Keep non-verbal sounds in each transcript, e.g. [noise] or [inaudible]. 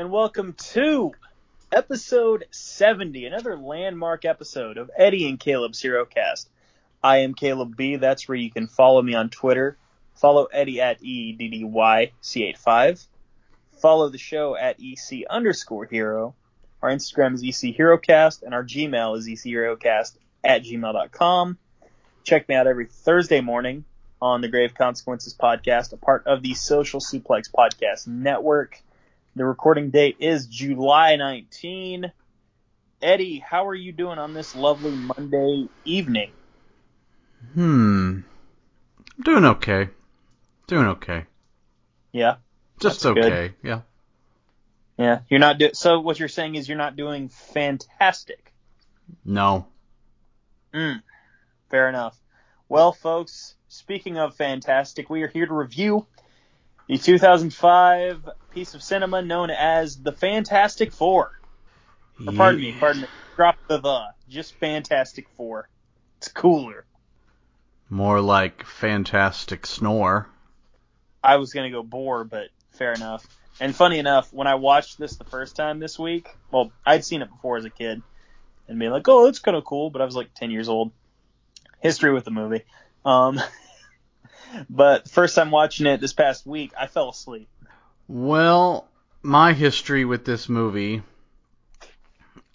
And welcome to episode 70, another landmark episode of Eddie and Caleb's HeroCast. I am Caleb B. That's where you can follow me on Twitter. Follow Eddie at EDDYC85. Follow the show at EC underscore hero. Our Instagram is EC HeroCast, and our Gmail is EC ECHeroCast at gmail.com. Check me out every Thursday morning on the Grave Consequences podcast, a part of the Social Suplex Podcast Network. The recording date is July 19. Eddie, how are you doing on this lovely Monday evening? Hmm. I'm doing okay. Doing okay. Yeah. Just That's good. okay. Yeah. Yeah. You're not do- so what you're saying is you're not doing fantastic. No. Mm. Fair enough. Well, folks, speaking of fantastic, we are here to review the 2005 piece of cinema known as The Fantastic Four. Or pardon me, pardon me. Drop the the. Just Fantastic Four. It's cooler. More like Fantastic Snore. I was gonna go bore, but fair enough. And funny enough, when I watched this the first time this week, well, I'd seen it before as a kid, and being like, "Oh, it's kind of cool," but I was like 10 years old. History with the movie. Um, [laughs] but first time watching it this past week, I fell asleep. Well, my history with this movie,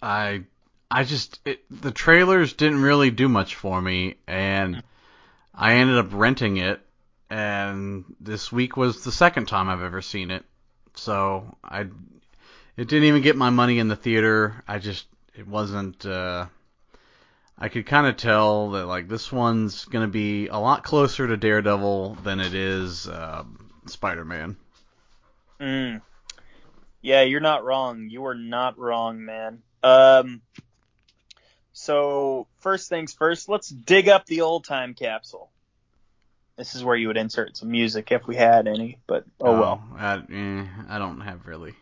I, I just it, the trailers didn't really do much for me, and I ended up renting it, and this week was the second time I've ever seen it, so I, it didn't even get my money in the theater. I just it wasn't. Uh, I could kind of tell that like this one's gonna be a lot closer to Daredevil than it is um, Spider-Man. Mm. Yeah, you're not wrong. You are not wrong, man. Um, so first things first, let's dig up the old time capsule. This is where you would insert some music if we had any, but oh well, I, eh, I don't have really.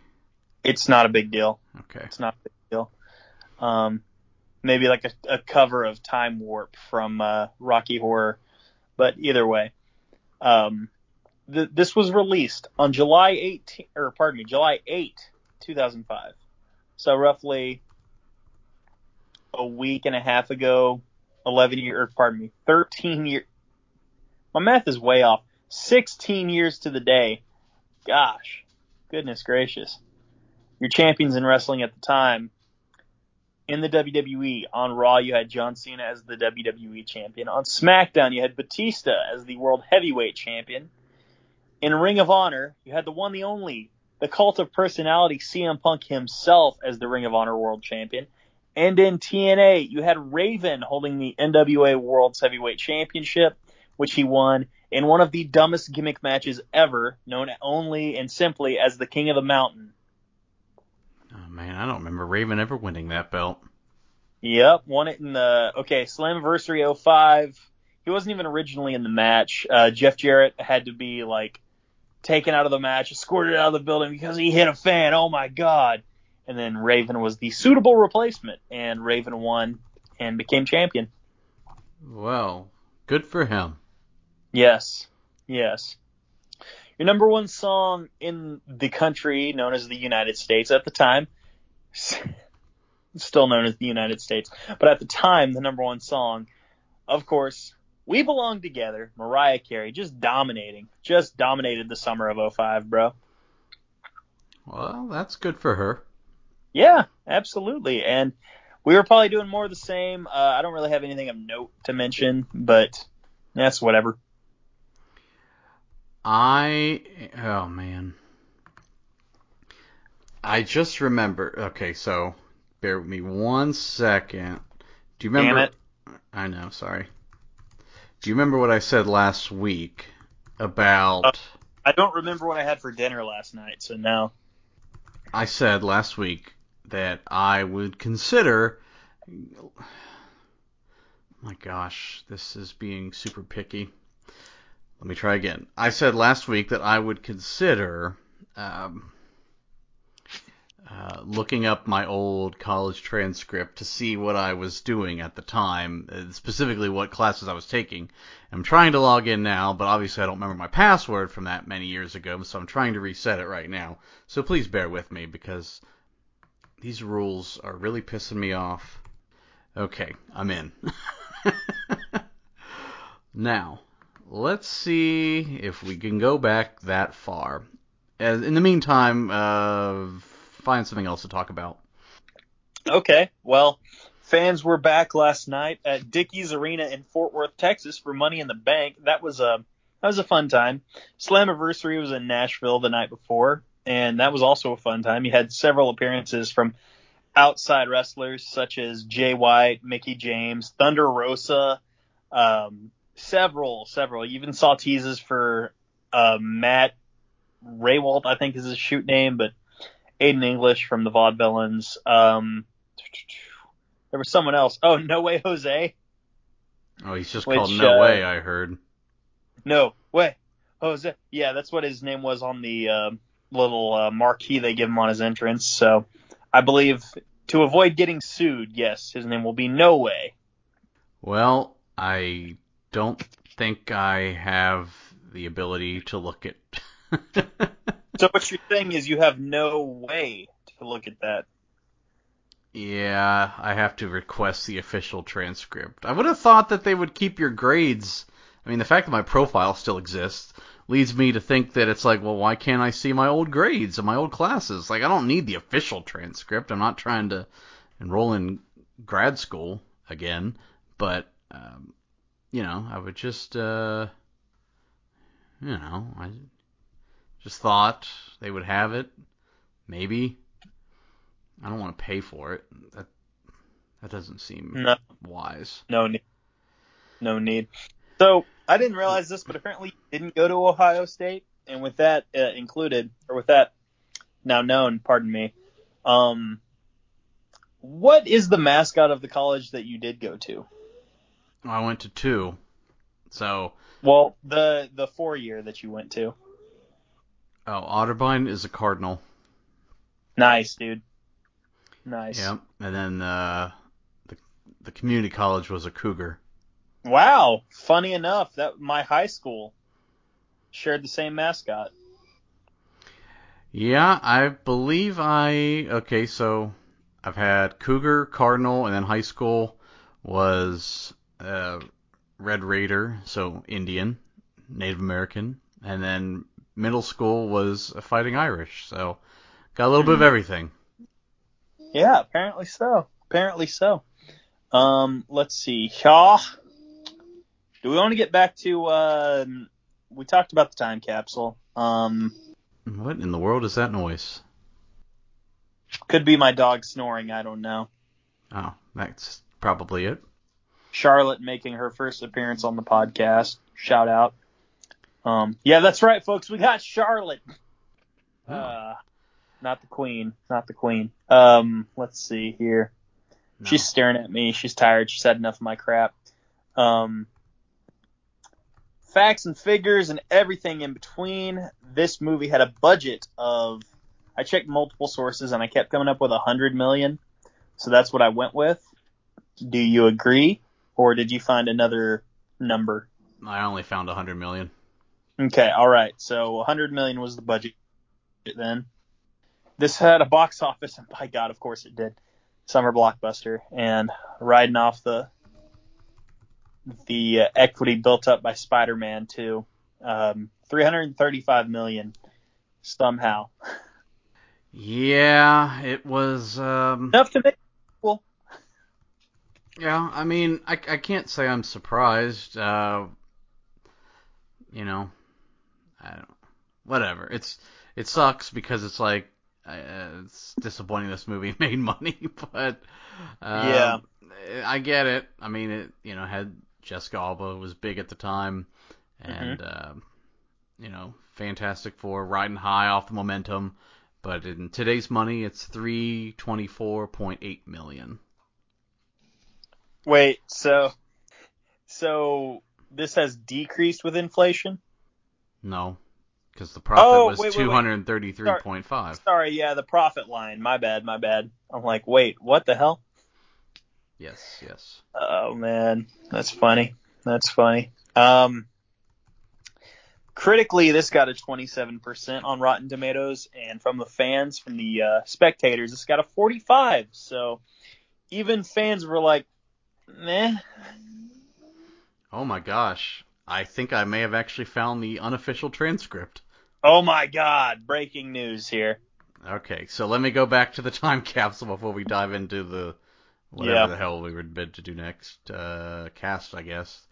it's not a big deal. Okay. It's not a big deal. Um, maybe like a, a cover of Time Warp from uh, Rocky Horror, but either way, um, th- this was released on July 18, or pardon me, July 8, 2005. So roughly a week and a half ago, 11 year, or pardon me, 13 year. My math is way off. 16 years to the day. Gosh, goodness gracious. Your champions in wrestling at the time in the WWE. On Raw, you had John Cena as the WWE champion. On SmackDown, you had Batista as the World Heavyweight champion. In Ring of Honor, you had the one, the only, the cult of personality CM Punk himself as the Ring of Honor World Champion. And in TNA, you had Raven holding the NWA World's Heavyweight Championship, which he won in one of the dumbest gimmick matches ever, known only and simply as the King of the Mountain. Oh man, I don't remember Raven ever winning that belt. Yep, won it in the okay Slammiversary 05. He wasn't even originally in the match. Uh, Jeff Jarrett had to be like taken out of the match, escorted out of the building because he hit a fan. Oh my god! And then Raven was the suitable replacement, and Raven won and became champion. Well, good for him. Yes, yes. Number one song in the country, known as the United States at the time, [laughs] still known as the United States, but at the time, the number one song, of course, We Belong Together, Mariah Carey, just dominating, just dominated the summer of 05, bro. Well, that's good for her. Yeah, absolutely. And we were probably doing more of the same. Uh, I don't really have anything of note to mention, but that's whatever. I oh man. I just remember. Okay, so bear with me one second. Do you remember? Damn it. I know. Sorry. Do you remember what I said last week about? Uh, I don't remember what I had for dinner last night, so no. I said last week that I would consider. My gosh, this is being super picky. Let me try again. I said last week that I would consider um, uh, looking up my old college transcript to see what I was doing at the time, uh, specifically what classes I was taking. I'm trying to log in now, but obviously I don't remember my password from that many years ago, so I'm trying to reset it right now. So please bear with me because these rules are really pissing me off. Okay, I'm in. [laughs] now, let's see if we can go back that far. As, in the meantime, uh, find something else to talk about. Okay, well, fans were back last night at Dickies Arena in Fort Worth, Texas for Money in the Bank. That was a that was a fun time. Slammiversary was in Nashville the night before, and that was also a fun time. You had several appearances from outside wrestlers such as Jay White, Mickie James, Thunder Rosa, um, several, several. You even saw teases for uh, Matt Rehwoldt, I think is his shoot name, but Aiden English from the Vaudevillains. Um, there was someone else. Oh, No Way Jose. Oh, he's just Which, called No uh, Way, I heard. No Way Jose. Yeah, that's what his name was on the uh, little uh, marquee they give him on his entrance. So I believe to avoid getting sued, yes, his name will be No Way. Well, I don't think I have the ability to look at. [laughs] so what you're saying is you have no way to look at that. Yeah, I have to request the official transcript. I would have thought that they would keep your grades. I mean, the fact that my profile still exists leads me to think that it's like, well, why can't I see my old grades and my old classes? Like, I don't need the official transcript. I'm not trying to enroll in grad school again, but um, you know, I would just, uh, you know, I just thought they would have it. Maybe I don't want to pay for it. That that doesn't seem no. wise. No need. No need. So I didn't realize this, but apparently you didn't go to Ohio State, and with that uh, included, or with that now known, pardon me, um, what is the mascot of the college that you did go to? I went to two, so. Well, the the four year that you went to. Oh, Otterbein is a cardinal. Nice, dude. Nice. Yep. And then uh, the the community college was a cougar. Wow. Funny enough, that my high school shared the same mascot. Yeah, I believe I okay, so I've had Cougar, Cardinal, and then high school was uh, Red Raider, so Indian, Native American, and then middle school was Fighting Irish. So got a little bit of hmm. everything. Yeah, apparently so. Apparently so. Um, let's see. Yeah. Do we want to get back to? Uh, we talked about the time capsule. Um, what in the world is that noise? Could be my dog snoring. I don't know. Oh, that's probably it. Charlotte making her first appearance on the podcast. Shout out. Um, yeah, that's right, folks. We got Charlotte. Oh. Uh, not the queen, not the queen. Um, let's see here. No. She's staring at me. She's tired. She's had enough of my crap. Um, facts and figures and everything in between. This movie had a budget of. I checked multiple sources and I kept coming up with a hundred million. So that's what I went with. Do you agree, or did you find another number? I only found a hundred million. Okay, all right. So a hundred million was the budget then this had a box office, and by God, of course it did. Summer blockbuster, and riding off the the uh, equity built up by Spider-Man 2, um, 335 million somehow. Yeah, it was um, enough to make. Yeah, I mean, I, I can't say I'm surprised. Uh, you know, I don't. Whatever. It's it sucks because it's like uh, it's disappointing this movie [laughs] made money, [laughs] but um, yeah, I get it. I mean, it you know had Jessica Alba was big at the time, and mm-hmm. uh, you know Fantastic Four riding high off the momentum, but in today's money, it's three twenty four point eight million. Wait, so so this has decreased with inflation? No. because the profit Oh, was two hundred thirty-three point five. Sorry, yeah, the profit line. My bad, my bad. I'm like, wait, what the hell? Yes, yes. Oh man, that's funny. That's funny. Um, critically, this got a 27% on Rotten Tomatoes, and from the fans, from the uh, spectators, this got a 45. So even fans were like, meh. Oh my gosh. I think I may have actually found the unofficial transcript. Oh my God! Breaking news here. Okay, so let me go back to the time [laughs] capsule before we dive into the whatever Yeah. the hell we were meant to do next. Uh, cast, I guess.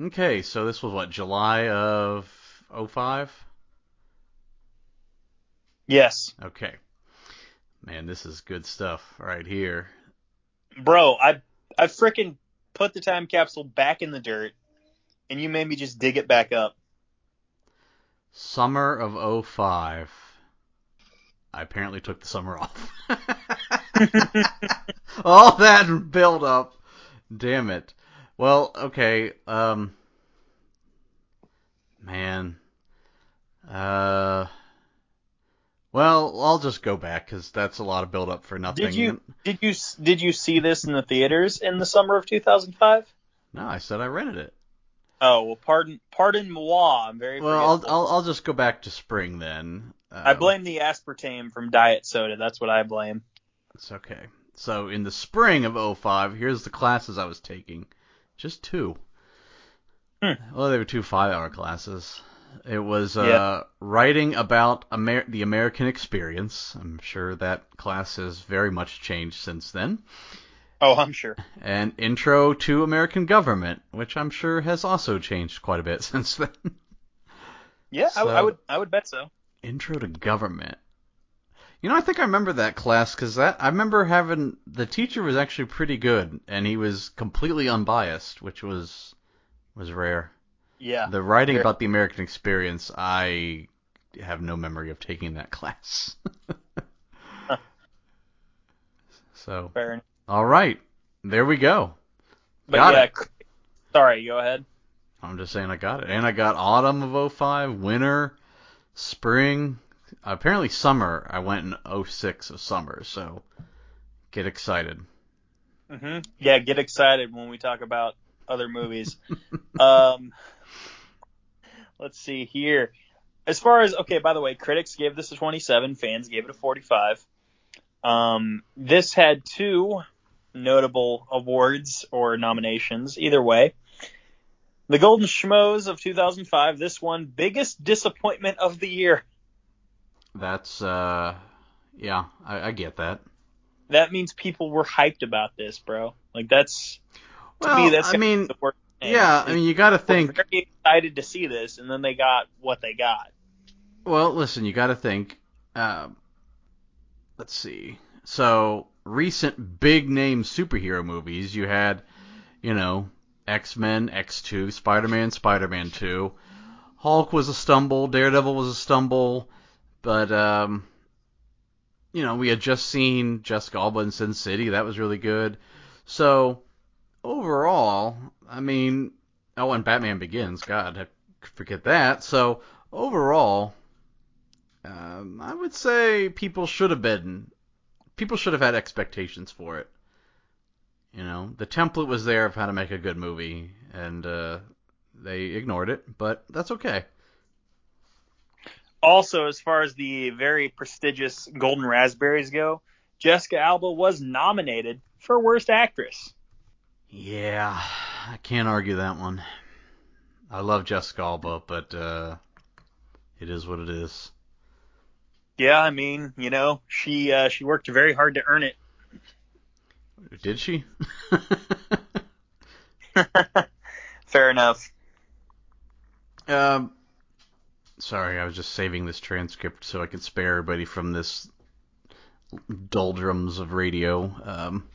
Okay, so this was what July of 05? Yes, Okay. Man, this is good stuff right here. bro. I I frickin' put the time capsule back in the dirt, and you made me just dig it back up. Summer of 05. I apparently took the summer off. [laughs] [laughs] All that build up. Damn it. Well, okay. Um man. Uh well, I'll just go back cuz that's a lot of build up for nothing. Did you did you did you see this in the theaters in the summer of 2005? No, I said I rented it. Oh well, pardon pardon moi. I'm very Well, I'll. I'll, I'll just go back to spring then. I Um, blame the aspartame from diet soda. That's what I blame. It's okay. So in the spring of 05, here's the classes I was taking. Just two. Hmm. Well, they were two five-hour classes. It was uh, writing about Amer- the American experience. I'm sure that class has very much changed since then. Oh, I'm sure. And intro to American government, which I'm sure has also changed quite a bit [laughs] since then. Yeah, I, I would I would bet so. Intro to government. You know, I think I remember that class because that I remember having the teacher was actually pretty good, and he was completely unbiased, which was was rare. Yeah. The writing about the American experience, I have no memory of taking that [laughs] class. so, Fair enough. all right, there we go. But Got yeah, it. sorry. Go ahead. I'm just saying I got it, and I got autumn of 05, winter, spring, apparently summer. I went in 06 of summer, so get excited. hmm Yeah, get excited when we talk about other movies. [laughs] um, let's see here. As far as okay, by the way, critics gave this a 27, fans gave it a 45. Um, this had two notable awards or nominations, either way. The Golden Schmoes of 2005. This one, biggest disappointment of the year. That's uh, yeah, I, I get that. That means people were hyped about this, bro. Like that's to Well, me that's I mean, the worst thing. yeah, I mean, you got to think. very excited to see this, and then they got what they got. Well, listen, you got to think. Uh, let's see. So recent big name superhero movies, you had, you know, X Men, X Two, Spider Man, Spider Man Two. Hulk was a stumble, Daredevil was a stumble, but um, you know, we had just seen Jessica Alba in Sin City, that was really good. So overall, I mean, oh, and Batman Begins, God, I forget that. So overall, um, I would say people should have been, people should have had expectations for it. You know, the template was there of how to make a good movie, and uh, they ignored it, but that's okay. Also, as far as the very prestigious Golden Raspberries go, Jessica Alba was nominated for Worst Actress. Yeah, I can't argue that one. I love Jessica Alba, but uh, it is what it is. Yeah, I mean, you know, she uh, she worked very hard to earn it. Did she? [laughs] Fair enough. um, sorry, I was just saving this transcript so I could spare everybody from this doldrums of radio. Um,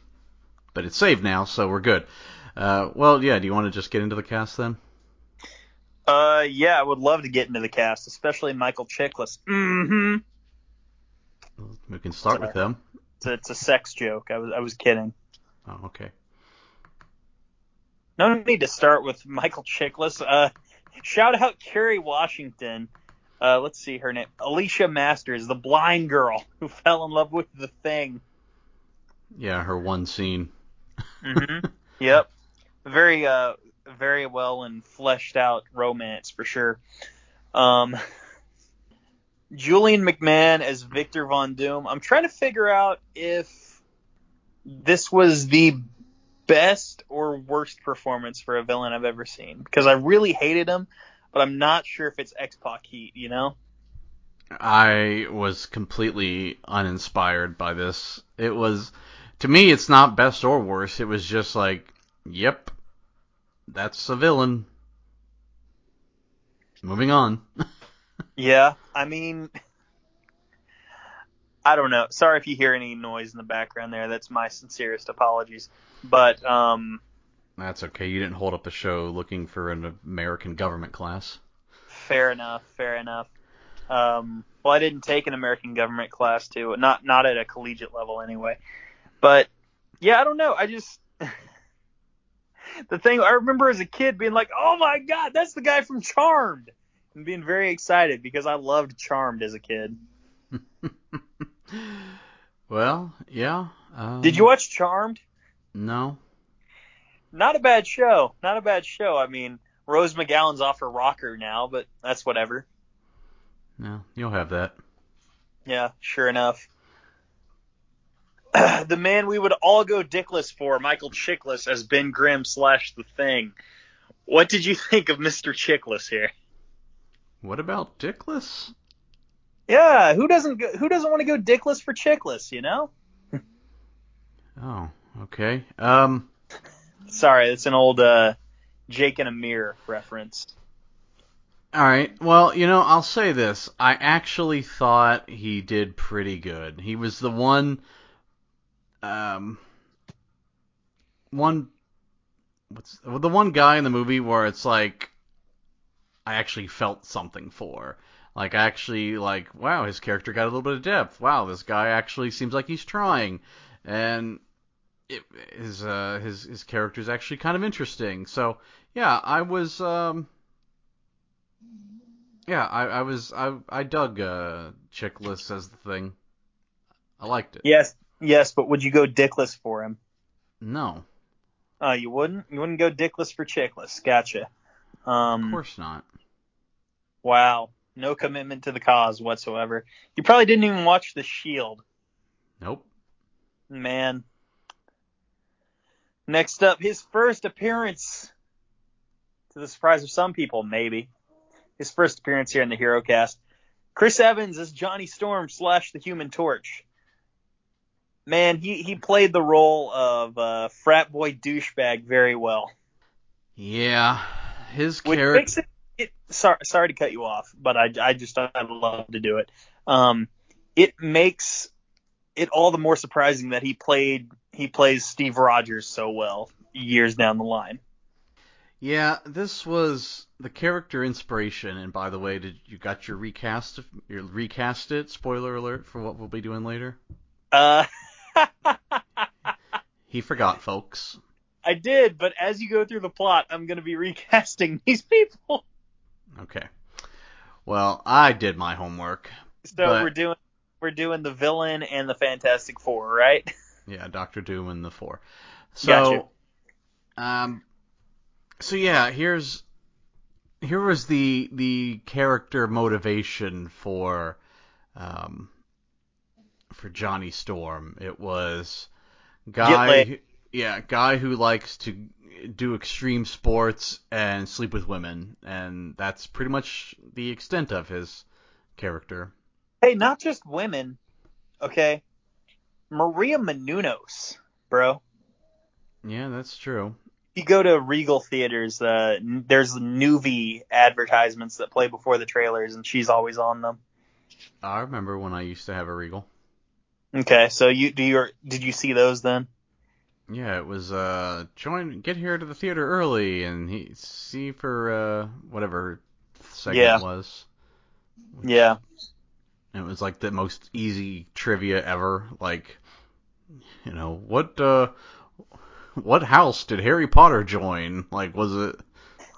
but it's saved now, so we're good. Uh, well, yeah. Do you want to just get into the cast then? Uh, yeah, I would love to get into the cast, especially Michael Chiklis. Mm-hmm. We can start with them. It's a, it's a sex joke. I was I was kidding. Oh, okay. No need to start with Michael Chiklis. Uh, shout out Kerry Washington. Uh, let's see her name. Alicia Masters, the blind girl who fell in love with the thing. Yeah, her one scene. Mm-hmm. [laughs] yep. Very, uh, very well and fleshed out romance for sure. Um, Julian McMahon as Victor Von Doom. I'm trying to figure out if this was the best or worst performance for a villain I've ever seen because I really hated him, but I'm not sure if it's X Pac heat. You know? I was completely uninspired by this. It was, to me, it's not best or worst. It was just like, yep, that's a villain. Moving on. [laughs] Yeah, I mean, I don't know. Sorry if you hear any noise in the background there. That's my sincerest apologies. But um, That's okay. You didn't hold up a show looking for an American government class. fair enough, fair enough. Um, well, I didn't take an American government class too, not not at a collegiate level anyway. But yeah, I don't know. I just [laughs] the thing I remember as a kid being like, "Oh my god, that's the guy from Charmed," and being very excited because I loved Charmed as a kid. [laughs] well, yeah. Um, Did you watch Charmed? No. Not a bad show. Not a bad show. I mean, Rose McGowan's off her rocker now, but that's whatever. No, you'll have that. Yeah, sure enough. [clears throat] the man we would all go dickless for, Michael Chiklis as Ben Grimm slash the Thing. What did you [laughs] think of Mr. Chiklis here? What about Dickless? Yeah, who doesn't go, who doesn't want to go dickless for Chiklis? You know? [laughs] Oh, okay. Um, Sorry, it's an old uh, Jake and Amir reference. all right. Well, you know, I'll say this. I actually thought he did pretty good. He was the one, um, one, what's the one guy in the movie where it's like, I actually felt something for. Like, I actually like, wow, his character got a little bit of depth. Wow, this guy actually seems like he's trying, and it, his uh, his his character is actually kind of interesting. So yeah, I was um, yeah, I, I was I I dug uh, Chiklis as the thing. I liked it. Yes, yes, but would you go dickless for him? No, Uh, you wouldn't. You wouldn't go dickless for Chiklis. Gotcha. Um, of course not. Wow. No commitment to the cause whatsoever. You probably didn't even watch The Shield. Nope. Man. Next up, his first appearance. To the surprise of some people, maybe. His first appearance here in the Hero Cast. Chris Evans as Johnny Storm slash the Human Torch. Man, he, he played the role of uh, frat boy douchebag very well. Yeah, his character. makes it, it sorry, sorry to cut you off, but I, I just I'd love to do it. Um, it makes it all the more surprising that he played he plays Steve Rogers so well years down the line. Yeah, this was the character inspiration. And by the way, did you got your recast? Your recast it? Spoiler alert for what we'll be doing later. Uh, [laughs] He forgot, folks. I did, but as you go through the plot, I'm going to be recasting [laughs] these people. Okay. Well, I did my homework. So But- we're doing we're doing the villain and the Fantastic Four, right? [laughs] Yeah, Doctor Doom and the Four. Gotcha. So, um, so yeah, here's here was the the character motivation for um for Johnny Storm. It was guy, who- yeah, guy who likes to do extreme sports and sleep with women, and that's pretty much the extent of his character. Hey, not just women, okay? Maria Menounos, bro. Yeah, that's true. you go to Regal theaters, uh, there's Noovie advertisements that play before the trailers, and she's always on them. I remember when I used to have a Regal. Okay, so you do you did you see those then? Yeah, it was uh join get here to the theater early and he see for uh whatever segment Yeah. was. Yeah. It was like the most easy trivia ever. Like you know, what uh what house did Harry Potter join? Like was it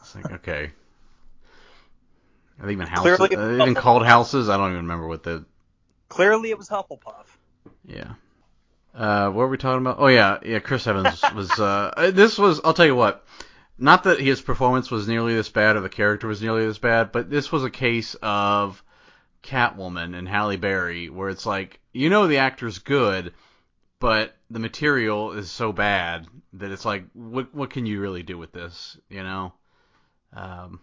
it's like okay. Are they even houses? Clearly- they even called houses? I don't even remember what the. Clearly, it was Hufflepuff. Yeah. Uh, what were we talking about? Oh yeah, yeah. Chris Evans was. Uh, this was. I'll tell you what. Not that his performance was nearly this bad or the character was nearly this bad, but this was a case of Catwoman and Halle Berry, where it's like you know the actor's good, but the material is so bad that it's like, what what can you really do with this? You know. Um,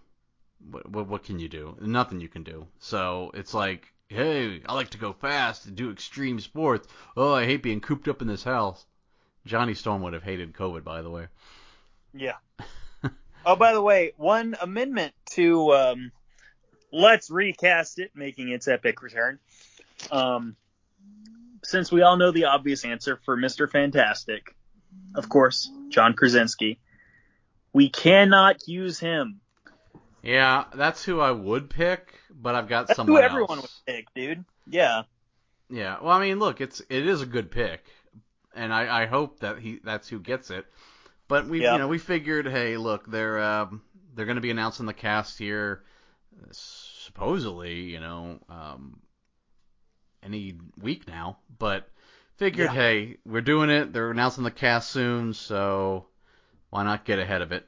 what, what what can you do? Nothing you can do. So it's like, hey, I like to go fast and do extreme sports. Oh, I hate being cooped up in this house. Johnny Storm would have hated COVID, by the way. Yeah. [laughs] oh, by the way, one amendment to um, let's recast it, making its epic return. Um, since we all know the obvious answer for Mr. Fantastic, of course, John Krasinski, we cannot use him. Yeah, that's who I would pick, but I've got That's someone who everyone else. would pick, dude. Yeah. Yeah, well, I mean, look, it's it is a good pick, and I, I hope that he that's who gets it. But we Yeah. you know we figured, hey, look, they're um, they're going to be announcing the cast here, supposedly, you know, um, any week now. But figured, Yeah. hey, we're doing it. They're announcing the cast soon, so why not get ahead of it?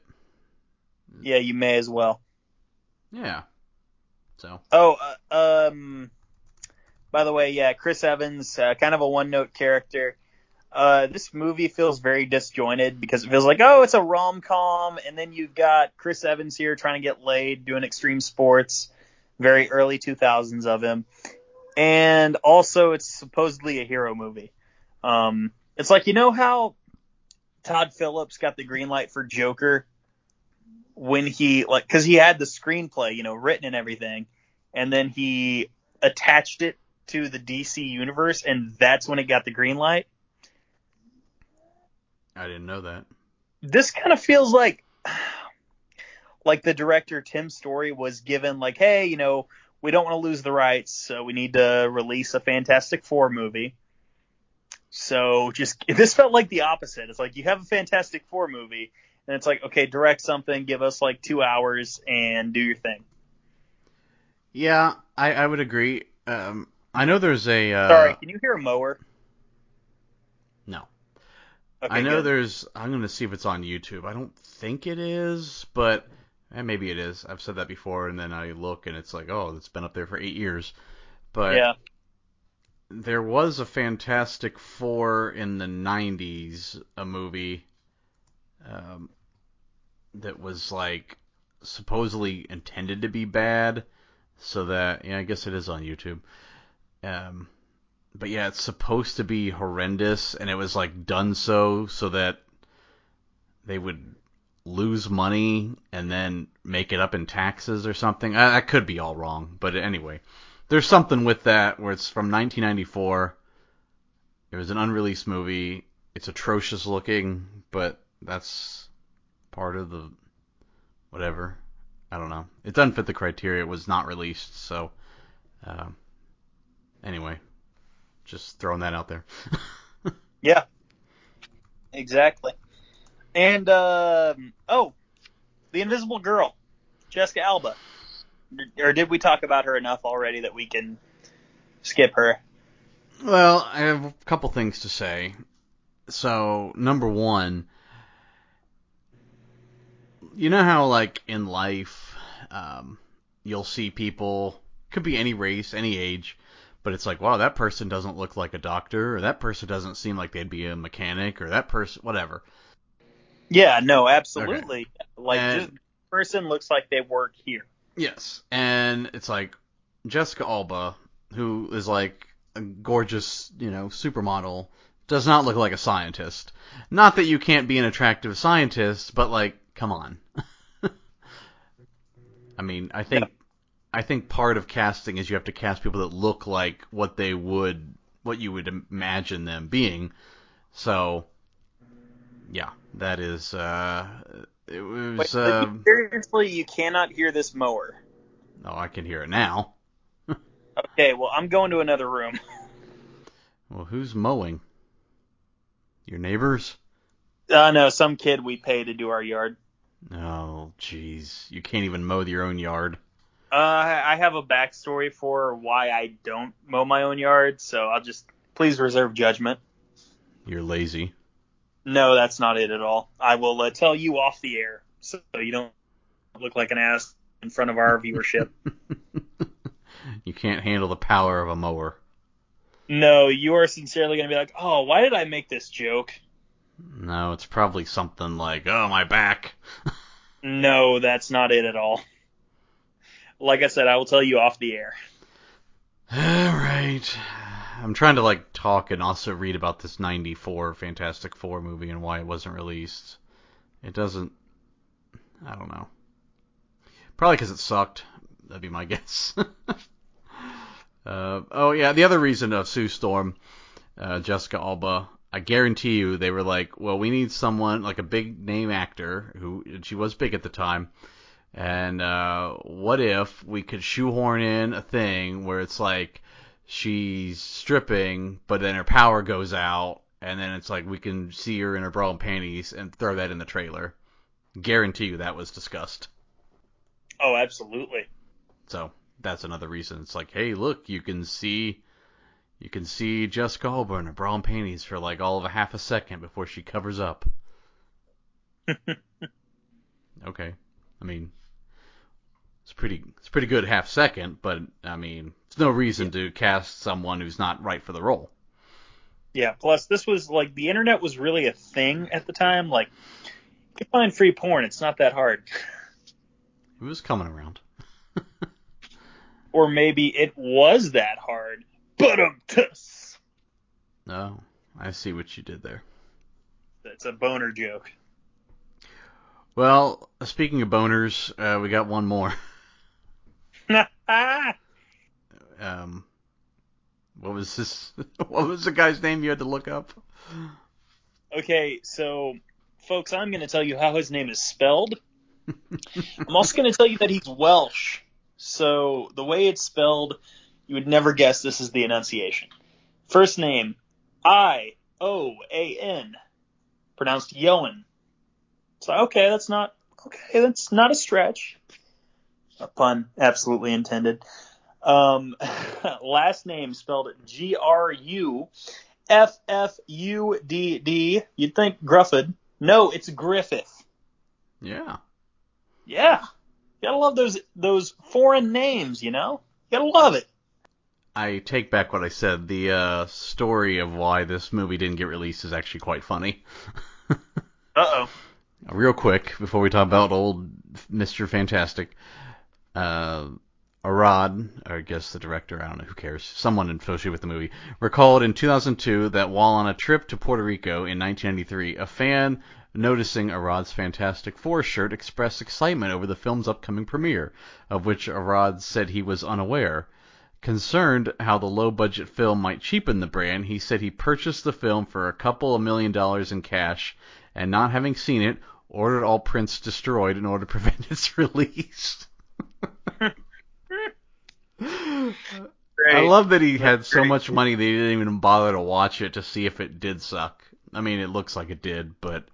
Yeah, you may as well. Yeah. So Oh, uh, um, by the way, yeah, Chris Evans, uh, kind of a one note character. Uh, this movie feels very disjointed because it feels like, oh, it's a rom com, and then you've got Chris Evans here trying to get laid, doing extreme sports, very early 2000s of him. And also, it's supposedly a hero movie. Um, it's like, you know how Todd Phillips got the green light for Joker when he, like, cause he had the screenplay, you know, written and everything and then he attached it to the DC universe, and that's when it got the green light. I didn't know that. This kind of feels like like the director Tim Story was given like, hey, you know, we don't want to lose the rights, so we need to release a Fantastic Four movie. So just [laughs] this felt like the opposite. It's like you have a Fantastic Four movie, and it's like, okay, direct something, give us like two hours, and do your thing. Yeah, I, I would agree. Um, I know there's a. Uh, Sorry, can you hear a mower? No. Okay, I know good. there's. I'm gonna see if it's on YouTube. I don't think it is, but eh, maybe it is. I've said that before, and then I look and it's like, oh, it's been up there for eight years. But yeah. there was a Fantastic Four in the '90s, a movie um, that was like supposedly intended to be bad, so that yeah, I guess it is on YouTube. Um, but yeah, it's supposed to be horrendous, and it was like done so so that they would lose money and then make it up in taxes or something. I, I could be all wrong, but anyway, there's something with that where it's from 1994. It was an unreleased movie. It's atrocious looking, but that's part of the whatever. I don't know. It doesn't fit the criteria. It was not released, so um, anyway, just throwing that out there. [laughs] Yeah. Exactly. And um oh, the Invisible Girl, Jessica Alba. Or did we talk about her enough already that we can skip her? Well, I have a couple things to say. So, number one, you know how, like, in life, um, you'll see people, could be any race, any age, but it's like, wow, that person doesn't look like a doctor, or that person doesn't seem like they'd be a mechanic, or that person, whatever. Yeah, no, absolutely. Like And- this person looks like they work here. Yes, and it's like Jessica Alba, who is like a gorgeous, you know, supermodel, does not look like a scientist. Not that you can't be an attractive scientist, but like, come on. [laughs] I mean, I think I think part of casting is you have to cast people that look like what they would, what you would imagine them being. So, yeah, that is. uh It was. Wait, uh, seriously, you cannot hear this mower. oh, I can hear it now. [laughs] Okay, well, I'm going to another room. [laughs] Well, who's mowing? Your neighbors? Uh, no, some kid we pay to do our yard. Oh, jeez. You can't even mow your own yard. Uh, I have a backstory for why I don't mow my own yard, so I'll just please reserve judgment. You're lazy. No, that's not it at all. I will uh, tell you off the air, so you don't look like an ass in front of our viewership. [laughs] [laughs] you can't handle the power of a mower. No, you are sincerely going to be like, oh, why did I make this joke? No, it's probably something like, oh, my back. no, that's not it at all. Like I said, I will tell you off the air. All right. I'm trying to like talk and also read about this 94 Fantastic Four movie and why it wasn't released. It doesn't. I don't know. Probably because it sucked. That'd be my [laughs] guess. uh, oh yeah, the other reason of Sue Storm, uh, Jessica Alba. I guarantee you they were like, well, we need someone like a big name actor who she was big at the time. And uh, what if we could shoehorn in a thing where it's like she's stripping, but then her power goes out, and then it's like we can see her in her bra and panties and throw that in the trailer. Guarantee you that was discussed. Oh, absolutely. So that's another reason. It's like, hey, look, you can see, you can see Jessica Alba in her bra and panties for like all of a half a second before she covers up. [laughs] okay, I mean, it's pretty, it's pretty good half second, but I mean, it's no reason to cast someone who's not right for the role. Yeah. Plus, this was like the internet was really a thing at the time. Like, you can find free porn. It's not that hard. It was coming around. [laughs] or maybe it was that hard. But um, tuss. No, I see what you did there. That's a boner joke. Well, speaking of boners, uh, we got one more. [laughs] um, what was this? [laughs] What was the guy's name you had to look up? Okay, so folks, I'm going to tell you how his name is spelled. [laughs] I'm also going to tell you that he's Welsh. So the way it's spelled, you would never guess this is the enunciation. First name, I O A N, pronounced Yoan. So okay, that's not okay. That's not a stretch. A pun absolutely intended. Um, [laughs] last name spelled G R U F F U D D. You'd think Grufford. No, it's Griffith. Yeah. Yeah. You gotta love those those foreign names, you know? You gotta love it. I take back what I said. The uh, story of why this movie didn't get released is actually quite funny. [laughs] uh oh. Real quick, before we talk about old Mr. Fantastic, uh, Arad, or I guess the director, I don't know, who cares, someone associated with the movie, recalled in 2002 that while on a trip to Puerto Rico in 1993, a fan noticing Arad's Fantastic Four shirt expressed excitement over the film's upcoming premiere, of which Arad said he was unaware. Concerned how the low budget film might cheapen the brand, he said he purchased the film for a couple of million dollars in cash and not having seen it, ordered all prints destroyed in order to [laughs] prevent its release. I love that he had so much money that he didn't even bother to watch it to see if it did suck. I mean, it looks like it did, but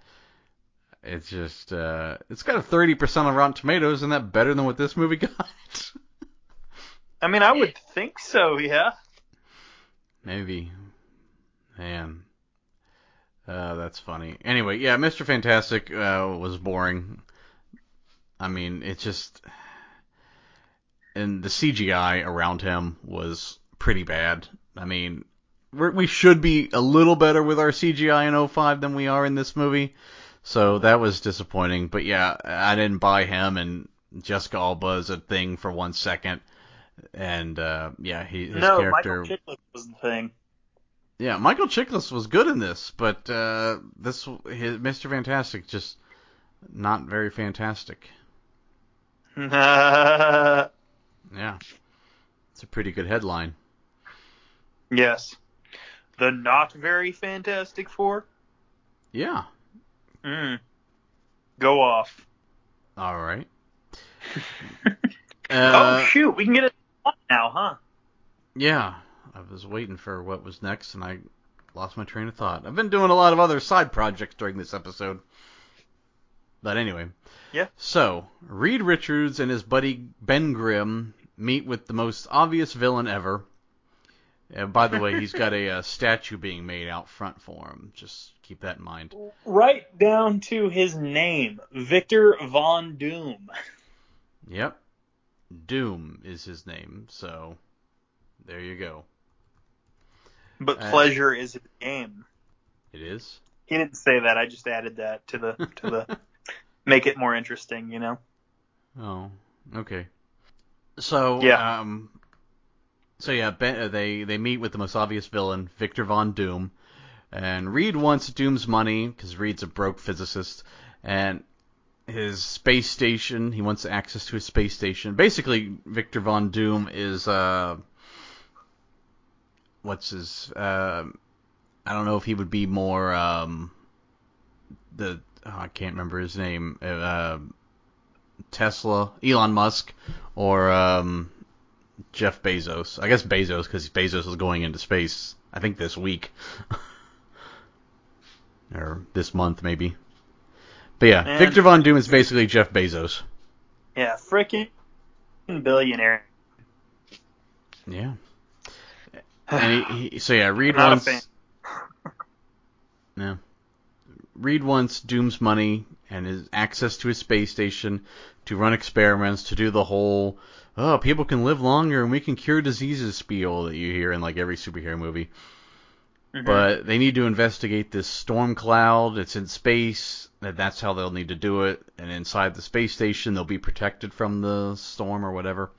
it's just uh, it's got a 30% on Rotten Tomatoes, isn't that better than what this movie [laughs] got? I mean, I would [laughs] think so, yeah. Maybe. Man. Uh, that's funny. Anyway, yeah, Mr. Fantastic uh, was boring. I mean, it just and the CGI around him was pretty bad. I mean, we should be a little better with our CGI in 05 than we are in this movie. So that was disappointing. But yeah, I didn't buy him, and Jessica Alba is a thing for one second. And uh, yeah, he, his no, character. Michael Chiklis was the thing. Yeah, Michael Chiklis was good in this, but uh, this his, Mr. Fantastic just not very fantastic. [laughs] Yeah. It's a pretty good headline. Yes. The not very Fantastic Four? Yeah. Mm. Go off. All right. [laughs] uh, oh, shoot. We can get it now, huh? Yeah. I was waiting for what was next, and I lost my train of thought. I've been doing a lot of other side projects during this episode. But anyway. Yeah. So, Reed Richards and his buddy Ben Grimm meet with the most obvious villain ever. And by the way, he's got a, [laughs] uh statue being made out front for him. Just keep that in mind. Right down to his name, Victor Von Doom. Yep. Doom is his name, so there you go. But Uh, pleasure is his game. It is. He didn't say that. I just added that to the to the [laughs] make it more interesting. You know. Oh, okay. So Yeah. um, so yeah, ben, uh, they they meet with the most obvious villain, Victor Von Doom, and Reed wants Doom's money because Reed's a broke physicist, and his space station. He wants access to his space station. Basically, Victor Von Doom is uh, what's his uh, I don't know if he would be more um, the oh, I can't remember his name. Uh, Tesla, Elon Musk, or um, Jeff Bezos. I guess Bezos because Bezos is going into space. I think this week [laughs] or this month maybe. But yeah, Man. Victor Von Doom is basically Jeff Bezos. Yeah, freaking billionaire. Yeah. And he, he, so yeah, a wants. [laughs] Yeah. Reed wants Doom's money and his access to his space station to run experiments to do the whole oh people can live longer and we can cure diseases spiel that you hear in like every superhero movie. Mhm. But they need to investigate this storm cloud. It's in space. and That's how they'll need to do it. And inside the space station, they'll be protected from the storm or whatever.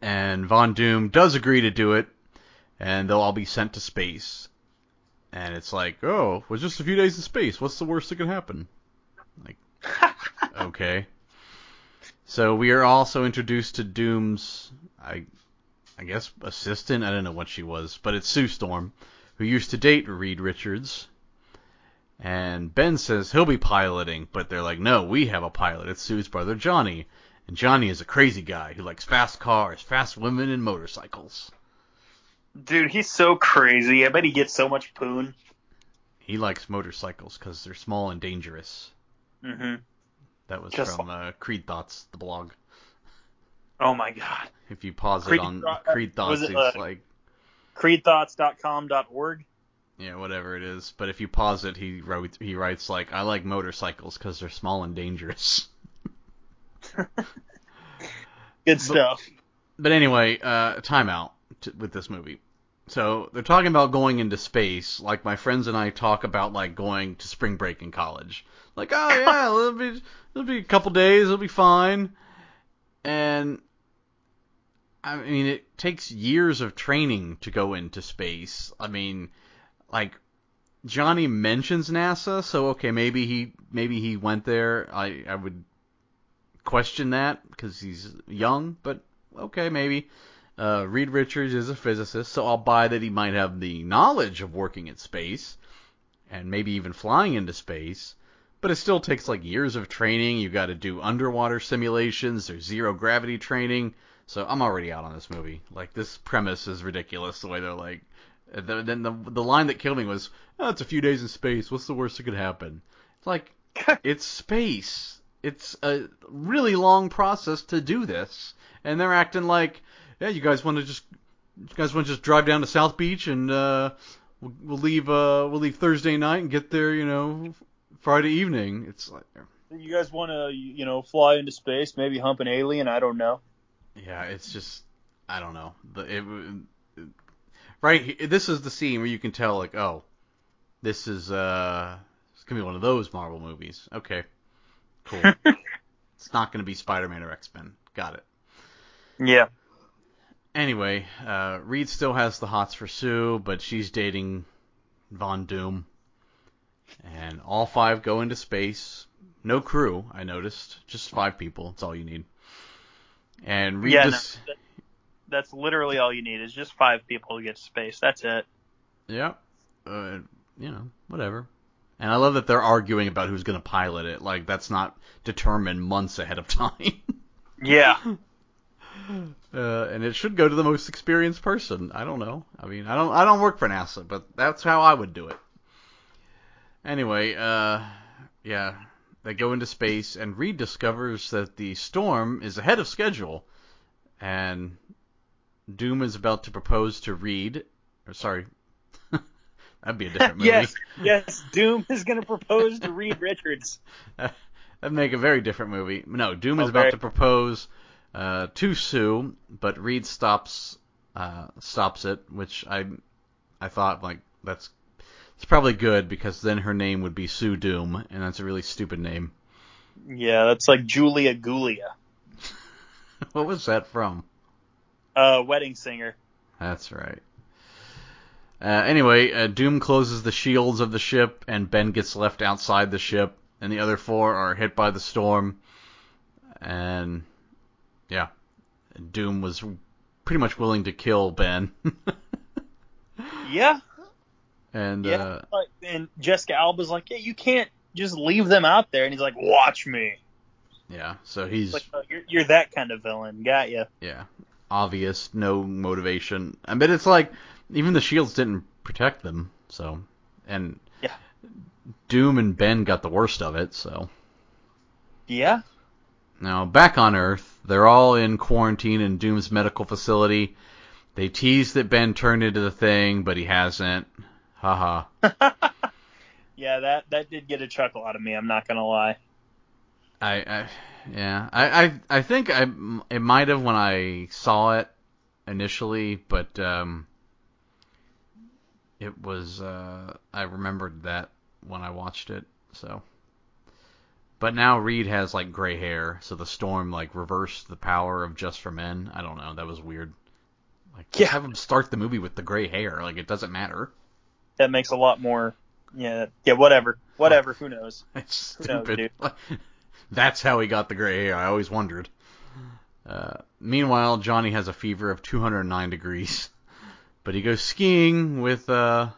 And Von Doom does agree to do it, and they'll all be sent to space. And it's like, oh, was just a few days in space. What's the worst that could happen? Like, [laughs] okay. So we are also introduced to Doom's, I, I guess, assistant. I don't know what she was, but it's Sue Storm, who used to date Reed Richards. And Ben says he'll be piloting, but they're like, no, we have a pilot. It's Sue's brother Johnny. And Johnny is a crazy guy who likes fast cars, fast women, and motorcycles. Dude, he's so crazy. I bet he gets so much poon. He likes motorcycles because they're small and dangerous. hmm That was Just from uh, Creed Thoughts, the blog. Oh my god. If you pause Creed it on Creed Thoughts, it, it's uh, like Creedthoughts.com.org. yeah, whatever it is. But if you pause it, he wrote he writes like I like motorcycles because they're small and dangerous. [laughs] Good stuff. But anyway, uh, timeout to, with this movie. So they're talking about going into space, like my friends and I talk about like going to spring break in college. Like, oh yeah, it'll be it'll be a couple days, it'll be fine. And I mean, it takes years of training to go into space. I mean, like Johnny mentions NASA, so okay, maybe he maybe he went there. I I would question that because he's young, but okay, maybe. Uh, Reed Richards is a physicist, so I'll buy that he might have the knowledge of working in space and maybe even flying into space. But it still takes like years of training. You got to do underwater simulations. There's zero gravity training. So I'm already out on this movie. Like this premise is ridiculous. The way they're like, the, then the the line that killed me was, "Oh, it's a few days in space. What's the worst that could happen?" It's like [laughs] it's space. It's a really long process to do this, and they're acting like, "Yeah, you guys want to just, you guys want to just drive down to South Beach and uh, we'll, we'll leave uh, we'll leave Thursday night and get there, you know, Friday evening." It's like, You guys want to, you know, fly into space, maybe hump an alien? I don't know. Yeah, it's just I don't know. The, it, it- right, this is the scene where you can tell like, oh, this is uh, it's gonna be one of those Marvel movies. Okay, cool. [laughs] it's not gonna be Spider-Man or X-Men. Got it. Yeah. Anyway, uh, Reed still has the hots for Sue, but she's dating Von Doom, and all five go into space. No crew, I noticed. Just five people. That's all you need. And Reed yeah, no, that's literally all you need is just five people to get to space. That's it. Yeah. Uh, you know, whatever. And I love that they're arguing about who's going to pilot it. Like that's not determined months ahead of [laughs] time. Yeah. [laughs] uh, and it should go to the most experienced person. I don't know. I mean, I don't I don't work for NASA, but that's how I would do it. Anyway, uh yeah, they go into space, and Reed discovers that the storm is ahead of schedule, and Doom is about to propose to Reed. Or sorry, [laughs] that'd be a different [laughs] movie. yes, yes. Doom is going to propose to Reed Richards. [laughs] That'd make a very different movie. No, Doom is about to propose uh, to Sue, but Reed stops uh, stops it, which I I thought like that's it's probably good because then her name would be Sue Doom, and that's a really stupid name. Yeah, that's like Julia Gulia, [laughs] what was that from? uh, wedding singer. That's right. Uh, anyway, uh, Doom closes the shields of the ship, and Ben gets left outside the ship, and the other four are hit by the storm. And yeah, Doom was pretty much willing to kill Ben. [laughs] Yeah, and yeah. uh, Like, and Jessica Alba's like, yeah, you can't just leave them out there. And he's like, watch me. yeah, so he's like, oh, you're, you're that kind of villain. Got you. yeah obvious, no motivation. I mean, it's like even the shields didn't protect them. So and Yeah. Doom and Ben got the worst of it. So. Yeah. Now, back on Earth, they're all in quarantine in Doom's medical facility. They tease that Ben turned into the thing, but he hasn't. Haha. [laughs] Yeah, that that did get a chuckle out of me. I'm not gonna lie. I, I, yeah, I, I, I think I, it might have when I saw it initially, but um, it was, uh, I remembered that when I watched it, so. But now Reed has like gray hair, so the storm like reversed the power of Just for Men. I don't know, that was weird. Like, Yeah. have him start the movie with the gray hair. Like, it doesn't matter. That makes a lot more. Yeah. Yeah. Whatever. Whatever. Who knows? [laughs] It's Who knows, stupid. [laughs] That's how he got the gray hair. I always wondered. Uh, meanwhile, Johnny has a fever of 209 degrees, but he goes skiing with, uh,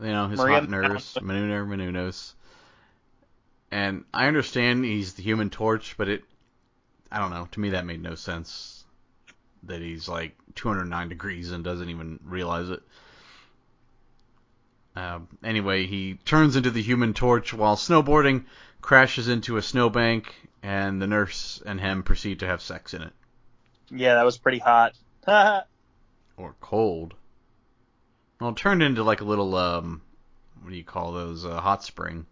you know, his Maria hot nurse, Menuna Menounos. And I understand he's the Human Torch, but it, I don't know. To me, that made no sense. That he's like 209 degrees and doesn't even realize it. Uh, anyway, he turns into the Human Torch while snowboarding, crashes into a snowbank, and the nurse and him proceed to have sex in it. Yeah, that was pretty hot. [laughs] Or cold. Well, it turned into like a little, um, what do you call those? Uh, hot spring.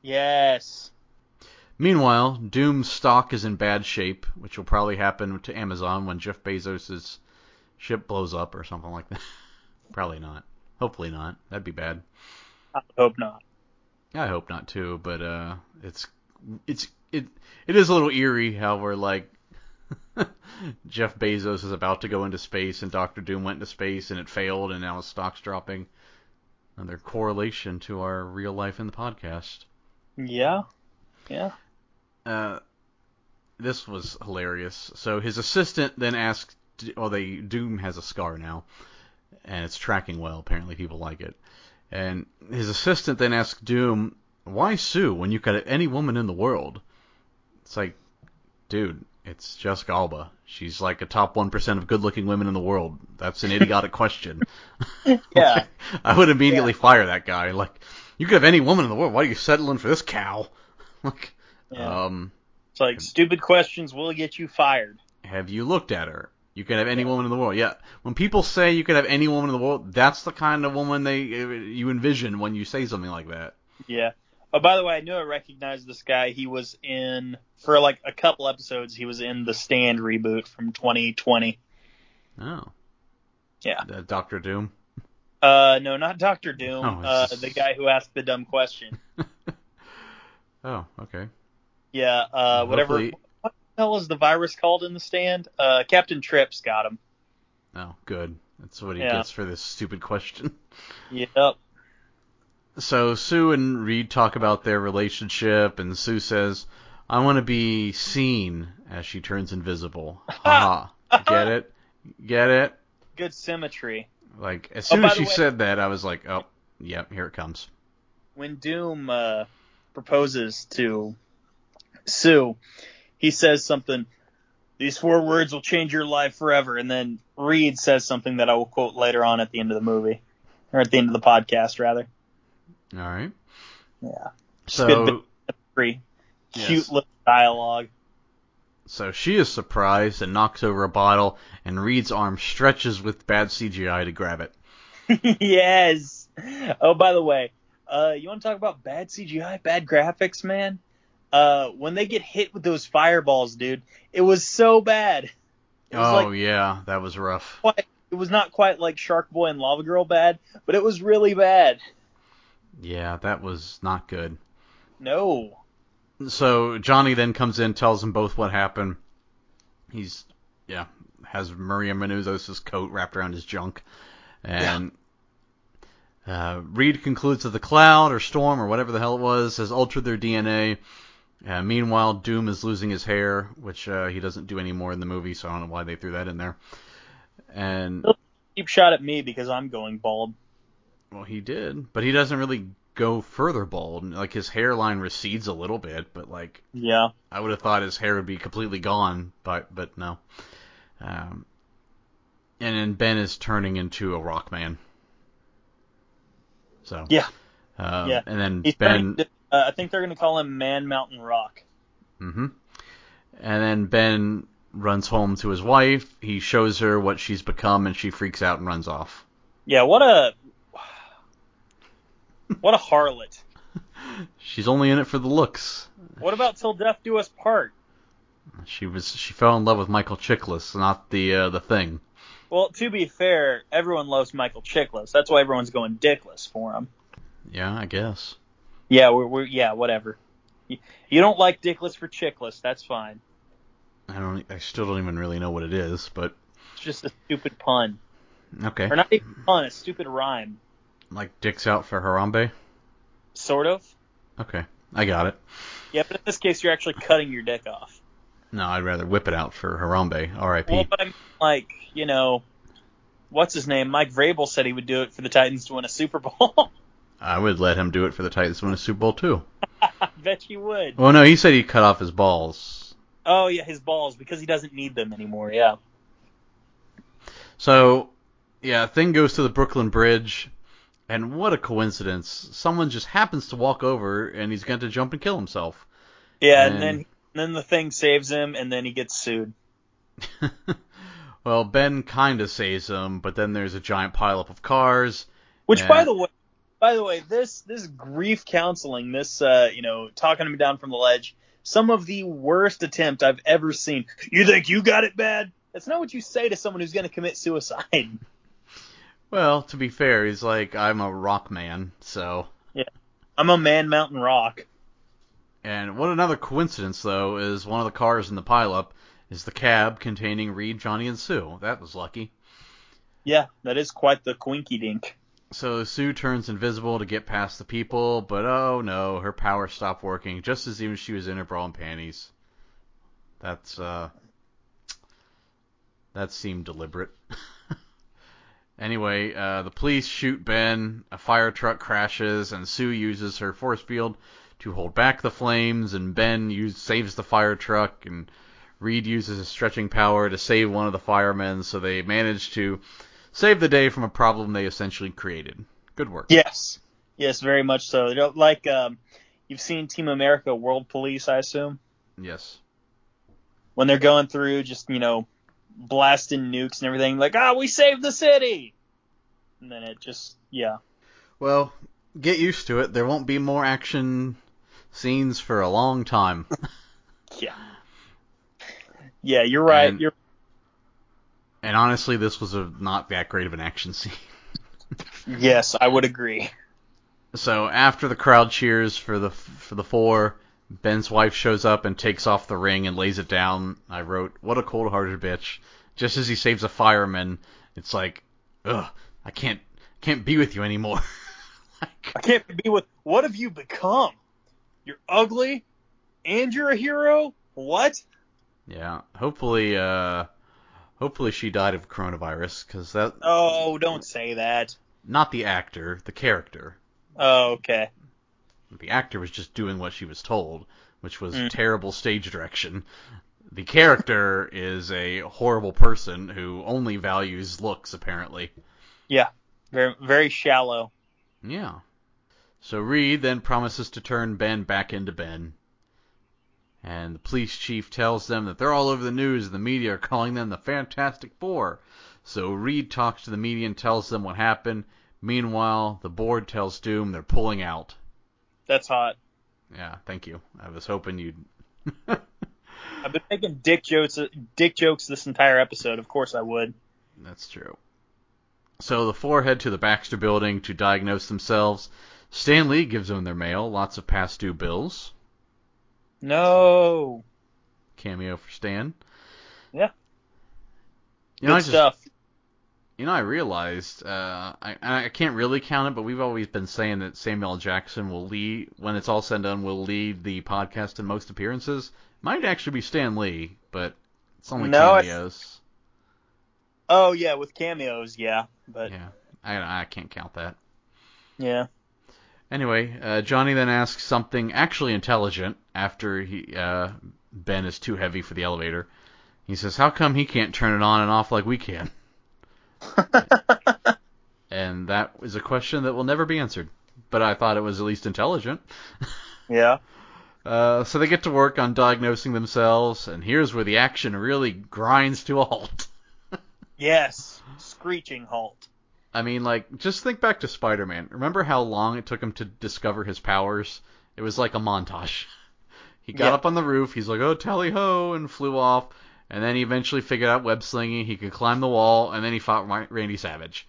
yes. Meanwhile, Doom's stock is in bad shape, which will probably happen to Amazon when Jeff Bezos' ship blows up or something like that. [laughs] probably not. Hopefully not. That'd be bad. I hope not. I hope not too, but uh, it's it's it it is a little eerie how we're like [laughs] Jeff Bezos is about to go into space and Doctor Doom went into space and it failed and now his stock's dropping. Another correlation to our real life in the podcast. Yeah. Yeah. Uh, this was hilarious. So his assistant then asked, well, they Doom has a scar now, and it's tracking well. Apparently, people like it. And his assistant then asked Doom, "Why Sue when you could have any woman in the world?" It's like, dude, it's Jessica Alba. She's like a top one percent of good-looking women in the world. That's an idiotic [laughs] question. Yeah. [laughs] I would immediately fire that guy. Like, you could have any woman in the world. Why are you settling for this cow? [laughs] like, Yeah. um, It's like stupid questions will get you fired. have you looked at her? You can have any woman in the world. Yeah. When people say you can have any woman in the world, that's the kind of woman they you envision when you say something like that. Yeah. Oh, by the way, I knew I recognized this guy. He was in for like a couple episodes. He was in the Stand reboot from 2020. Oh. Yeah. Uh, Doctor Doom. Uh, no, not Doctor Doom. [laughs] Oh, uh, the guy who asked the dumb question. [laughs] Oh, okay. Yeah. Uh, whatever. Hopefully- What the hell is the virus called in the Stand? Uh, Captain Trips got him. Oh, good. That's what he Yeah. gets for this stupid question. [laughs] Yep. So Sue and Reed talk about their relationship, and Sue says, "I want to be seen," as she turns invisible. [laughs] Haha. Get it? Get it? Good symmetry. Like as Oh, soon by as she way- said that, I was like, "Oh, yep, here it comes." when Doom uh, proposes to Sue, he says something. These four words will change your life forever, and then Reed says something that I will quote later on at the end of the movie, or at the end of the podcast, rather. All right. Yeah, So good Free. Cute little dialogue. So she is surprised and knocks over a bottle, and Reed's arm stretches with bad CGI to grab it. [laughs] yes. Oh, by the way, uh, you want to talk about bad CGI, bad graphics, man? Uh, when they get hit with those fireballs, dude, it was so bad. It was Oh like yeah, that was rough. quite, it was not quite like Shark Boy and Lava Girl bad, but it was really bad. Yeah, that was not good. No. So Johnny then comes in, tells them both what happened. He's yeah, has Maria Menounos' coat wrapped around his junk, and uh, Reed concludes that the cloud or storm or whatever the hell it was has altered their DNA. Uh, meanwhile, Doom is losing his hair, which uh, he doesn't do anymore in the movie, so I don't know why they threw that in there. And Keep shot at me because I'm going bald. well, he did, but he doesn't really go further bald. Like his hairline recedes a little bit, but like Yeah. I would have thought his hair would be completely gone, but but no. Um, and then Ben is turning into a rock man. So Yeah. um, Yeah. and then He's Ben, turning uh, I think they're going to call him Man Mountain Rock. Mm-hmm. and then Ben runs home to his wife. He shows her what she's become, and she freaks out and runs off. Yeah, what a what a harlot. [laughs] She's only in it for the looks. What about till death do us part? She was she fell in love with Michael Chiklis, not the uh, the thing. Well, to be fair, everyone loves Michael Chiklis. That's why everyone's going dickless for him. Yeah, I guess. Yeah, we're, we're yeah, whatever. You, you don't like dickless for chickless, that's fine. I don't. I still don't even really know what it is, but It's just a stupid pun, okay. or not even a pun, a stupid rhyme, Like dicks out for Harambe. sort of. Okay, I got it. Yeah, but in this case, you're actually cutting your dick off. No, I'd rather whip it out for Harambe. R.I.P. Well, but I'm like, you know, what's his name? Mike Vrabel said he would do it for the Titans to win a Super Bowl. [laughs] I would let him do it for the Titans to win a Super Bowl too. I [laughs] bet you would. Well, no, he said he'd cut off his balls. Oh yeah, his balls because he doesn't need them anymore. Yeah. So, yeah, thing goes to the Brooklyn Bridge, and what a coincidence! Someone just happens to walk over, and he's going to jump and kill himself. Yeah, And- and then then the thing saves him, and then he gets sued. [laughs] well, Ben kind of saves him, but then there's a giant pileup of cars. Which, Yeah. by the way, by the way, this this grief counseling, this uh, you know, talking him down from the ledge, some of the worst attempt I've ever seen. You think you got it bad? That's not what you say to someone who's going to commit suicide. [laughs] Well, to be fair, he's like, I'm a rock man, so. Yeah. I'm a man, mountain rock. And what another coincidence, though, is one of the cars in the pileup is the cab containing Reed, Johnny, and Sue. That was lucky. Yeah, that is quite the quinky dink. So Sue turns invisible to get past the people, but oh no, her power stopped working just as even she was in her bra and panties. That's uh that seemed deliberate. [laughs] anyway, uh, the police shoot Ben, a fire truck crashes, and Sue uses her force field to hold back the flames, and Ben use, saves the fire truck, and Reed uses his stretching power to save one of the firemen, so they manage to save the day from a problem they essentially created. Good work. Yes, yes, very much so. Like um, you've seen Team America: World Police, I assume, Yes. when they're going through just you know blasting nukes and everything. Like, ah, we saved the city, and then it just yeah. Well, get used to it. There won't be more action scenes for a long time. [laughs] Yeah. Yeah, you're right. And- you're and honestly, this was a not that great of an action [laughs] scene. yes, I would agree. So after the crowd cheers for the for the four, Ben's wife shows up and takes off the ring and lays it down. I wrote, "What a cold-hearted bitch." Just as he saves a fireman, it's like, ugh, I can't can't be with you anymore. [laughs] like, I can't be with. What have you become? You're ugly, and you're a hero. What? yeah. Hopefully, uh, hopefully she died of coronavirus because that Oh, don't say that. not the actor, the character. Oh, okay. The actor was just doing what she was told, which was Mm. terrible stage direction. The character is a horrible person who only values looks, apparently. Yeah, very, very shallow. Yeah. So Reed then promises to turn Ben back into Ben. And the police chief tells them that they're all over the news and the media are calling them the Fantastic Four. So Reed talks to the media and tells them what happened. Meanwhile, the board tells Doom they're pulling out. That's hot. Yeah, thank you. I was hoping you'd. [laughs] I've been making dick jokes, dick jokes this entire episode. Of course, I would. That's true. So the four head to the Baxter building to diagnose themselves. Stan Lee gives them their mail, lots of past due bills. No. Cameo for Stan. Yeah. You know, Good I just, stuff. You know, I realized uh, I I can't really count it, but we've always been saying that Samuel Jackson will lead when it's all said and done will lead the podcast in most appearances. Might actually be Stan Lee, but it's only No, I- Oh yeah, with cameos, yeah, but Yeah, I I can't count that. yeah. Anyway, uh, Johnny then asks something actually intelligent after he uh, Ben is too heavy for the elevator. He says, "How come he can't turn it on and off like we can?" [laughs] And that is a question that will never be answered. But I thought it was at least intelligent. [laughs] yeah. Uh, so they get to work on diagnosing themselves, and here's where the action really grinds to a halt. [laughs] Yes. Screeching halt. I mean, like, just think back to Spider-Man. Remember how long it took him to discover his powers? It was like a montage. [laughs] He got Yeah. up on the roof, he's like, oh, tally ho, and flew off. And then he eventually figured out web slinging, he could climb the wall, and then he fought Randy Savage.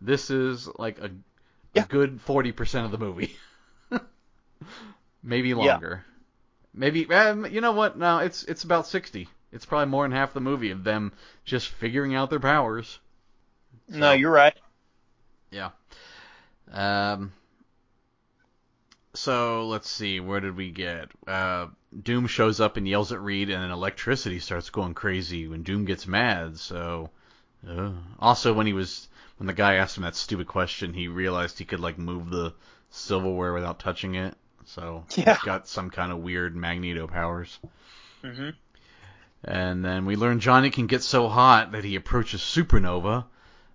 This is like a, Yeah. a good 40% of the movie. [laughs] Maybe Yeah. longer. Maybe, um, you know what? No, it's it's about 60. It's probably more than half the movie of them just figuring out their powers. No, you're right. Yeah. Um. So let's see, where did we get? Uh, Doom shows up and yells at Reed, and then electricity starts going crazy when Doom gets mad. So, uh. also when he was when the guy asked him that stupid question, he realized he could like move the silverware without touching it. So [laughs] Yeah. he's got some kind of weird magneto powers. hmm And then we learn Johnny can get so hot that he approaches supernova.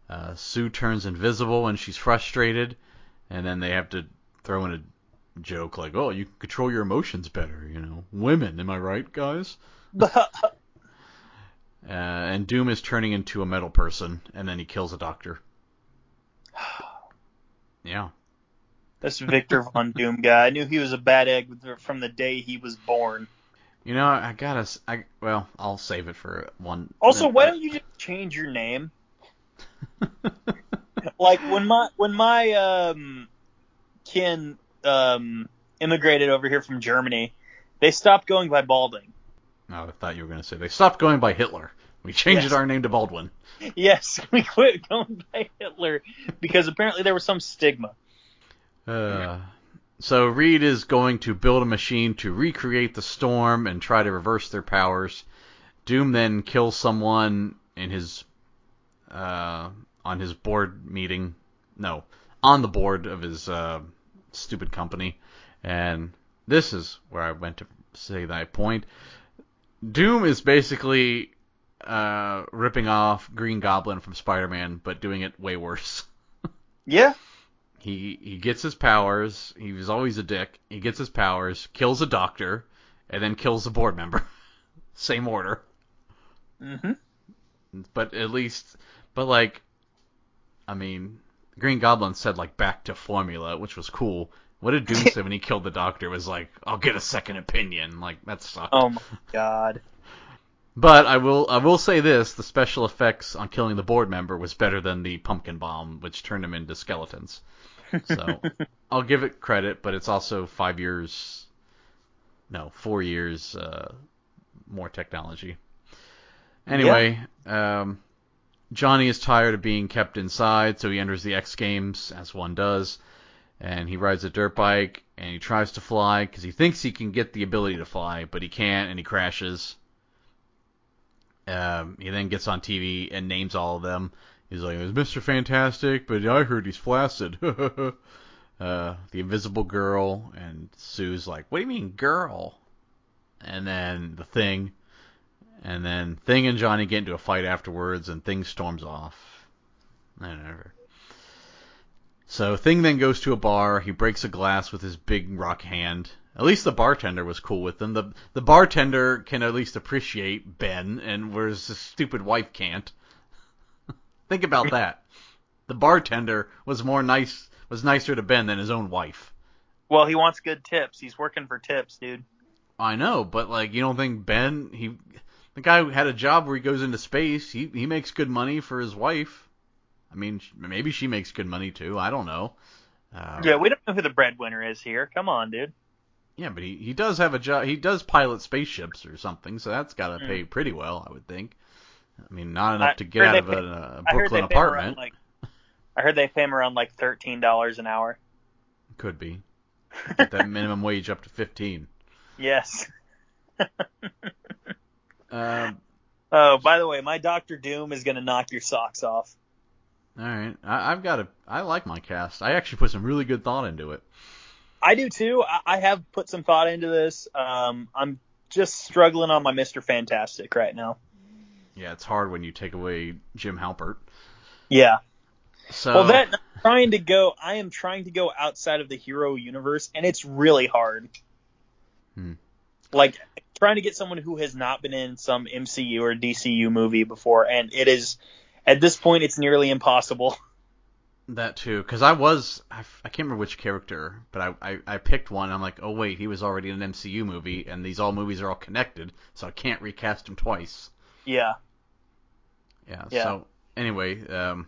Uh, Sue turns invisible and she's frustrated, and then they have to throw in a joke like, "Oh, you control your emotions better, you know, women, am I right, guys?" [laughs] Uh, and Doom is turning into a metal person, and then he kills a doctor. [sighs] Yeah, This Victor Von Doom guy. I knew he was a bad egg from the day he was born. you know, I gotta, I well, I'll save it for one. Also, why don't you just change your name? [laughs] Like when my when my um kin um immigrated over here from Germany, they stopped going by Balding. Oh, I thought you were gonna say they stopped going by Hitler. We changed Yes. our name to Baldwin. Yes, [laughs] we quit going by Hitler because apparently there was some stigma. Uh, so Reed is going to build a machine to recreate the storm and try to reverse their powers. Doom then kills someone in his uh, on his board meeting. No, on the board of his uh, stupid company. And this is where I went to say that point. Doom is basically uh, ripping off Green Goblin from Spider-Man, but doing it way worse. [laughs] Yeah. He he gets his powers. He was always a dick. He gets his powers, kills a doctor, and then kills a board member. [laughs] Same order. hmm But at least, but like, I mean, Green Goblin said like back to formula, which was cool. What did Doom say [laughs] when he killed the doctor? Was like, I'll get a second opinion. Like that sucked. Oh my god. But I will I will say this: the special effects on killing the board member was better than the pumpkin bomb, which turned them into skeletons. So [laughs] I'll give it credit, but it's also five years, no, four years uh, more technology. Anyway, um, Johnny is tired of being kept inside, so he enters the X Games as one does, and he rides a dirt bike and he tries to fly because he thinks he can get the ability to fly, but he can't, and he crashes. Um, he then gets on TV and names all of them. He's like, "There's Mr. Fantastic, but I heard he's flaccid." [laughs] uh, the Invisible Girl and Sue's like, "What do you mean, girl?" And then the Thing, and then Thing and Johnny get into a fight afterwards, and Thing storms off. Whatever. So Thing then goes to a bar. He breaks a glass with his big rock hand. At least the bartender was cool with them. The the bartender can at least appreciate Ben, and whereas his stupid wife can't. [laughs] Think about that. The bartender was more nice was nicer to Ben than his own wife. Well, he wants good tips. He's working for tips, dude. I know, but like you don't think Ben he the guy had a job where he goes into space, he he makes good money for his wife. I mean, maybe she makes good money too. I don't know. Uh, yeah, we don't know who the breadwinner is here. Come on, dude. Yeah, but he, he does have a job. He does pilot spaceships or something, so that's got to mm. pay pretty well, I would think. I mean, not enough I to get out of pay, a, a Brooklyn apartment. Like, I heard they pay him around like thirteen dollars an hour. Could be. [laughs] Get that minimum wage up to fifteen. Yes. [laughs] um, oh, by the way, my Doctor Doom is gonna knock your socks off. All right, I, I've got a. I like my cast. I actually put some really good thought into it. I do too. I, I have put some thought into this. Um, I'm just struggling on my Mister Fantastic right now. Yeah, it's hard when you take away Jim Halpert. Yeah. So well, that I'm trying to go. I am trying to go outside of the hero universe, and it's really hard. Hmm. Like trying to get someone who has not been in some MCU or DCU movie before, and it is at this point it's nearly impossible. [laughs] That too, because I was I, I can't remember which character, but I, I I picked one. I'm like, oh wait, he was already in an MCU movie, and these all movies are all connected, so I can't recast him twice. Yeah. Yeah. yeah. So anyway, um,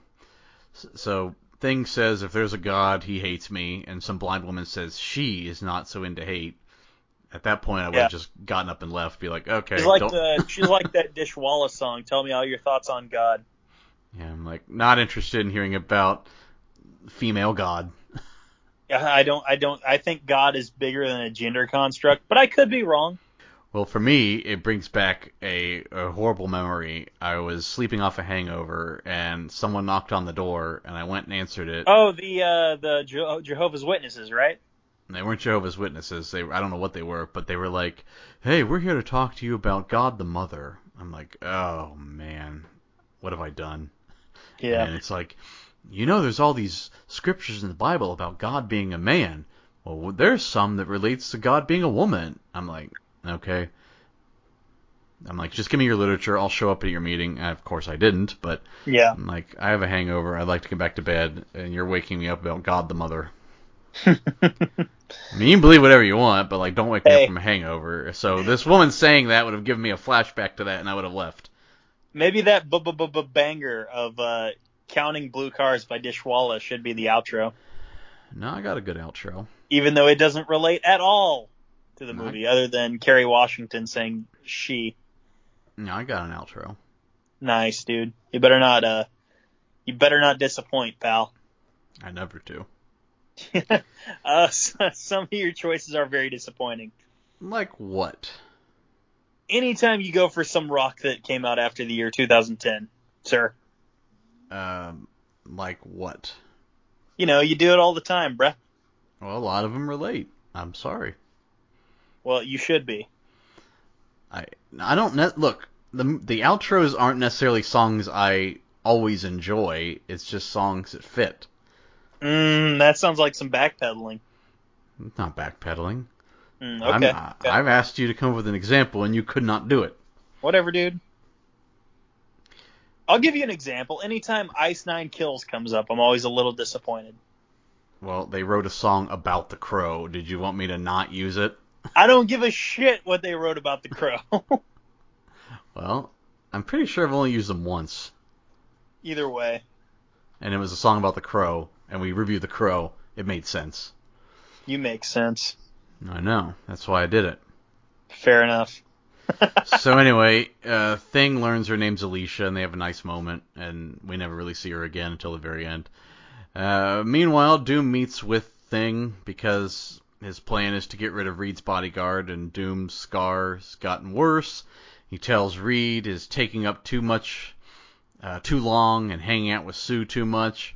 so Thing says if there's a god, he hates me, and some blind woman says she is not so into hate. At that point, I would yeah. have just gotten up and left, be like, okay. She's like the she's like that Dishwalla song. Tell me all your thoughts on God. Yeah, I'm like not interested in hearing about female god. Yeah, I don't. I don't. I think God is bigger than a gender construct, but I could be wrong. Well, for me, it brings back a, a horrible memory. I was sleeping off a hangover, and someone knocked on the door, and I went and answered it. Oh, the uh, the Je- Jehovah's Witnesses, right? They weren't Jehovah's Witnesses. They I don't know what they were, but they were like, "Hey, we're here to talk to you about God the Mother." I'm like, "Oh man, what have I done?" Yeah. And it's like, you know, there's all these scriptures in the Bible about God being a man. Well, there's some that relates to God being a woman. I'm like, okay. I'm like, just give me your literature. I'll show up at your meeting. And of course, I didn't, but yeah, I'm like, I have a hangover. I'd like to get back to bed, and you're waking me up about God the Mother. [laughs] I mean, you can believe whatever you want, but like, don't wake hey. me up from a hangover. So this woman saying that would have given me a flashback to that, and I would have left. Maybe that b- b- b- banger of uh, Counting Blue Cars by Dishwalla should be the outro. No, I got a good outro. Even though it doesn't relate at all to the movie, I... other than Kerry Washington saying she. No, I got an outro. Nice, dude. You better not uh you better not disappoint, pal. I never do. [laughs] uh, [laughs] some of your choices are very disappointing. Like what? Anytime you go for some rock that came out after the year 2010, sir. Um, like what? You know, you do it all the time, bruh. Well, a lot of them relate. I'm sorry. Well, you should be. I I don't ne- look the the outros aren't necessarily songs I always enjoy. It's just songs that fit. Mm, that sounds like some backpedaling. It's not backpedaling. Mm, okay. i okay. I've asked you to come up with an example, and you could not do it. Whatever, dude. I'll give you an example. Anytime Ice Nine Kills comes up, I'm always a little disappointed. Well, they wrote a song about the crow. Did you want me to not use it? I don't give a shit what they wrote about the crow. [laughs] well, I'm pretty sure I've only used them once. Either way. And it was a song about the crow, and we reviewed the crow. It made sense. You make sense. I know. That's why I did it. Fair enough. [laughs] so anyway, uh, Thing learns her name's Alicia, and they have a nice moment, and we never really see her again until the very end. Uh, meanwhile, Doom meets with Thing because his plan is to get rid of Reed's bodyguard, and Doom's scar's gotten worse. He tells Reed is taking up too much, uh, too long, and hanging out with Sue too much.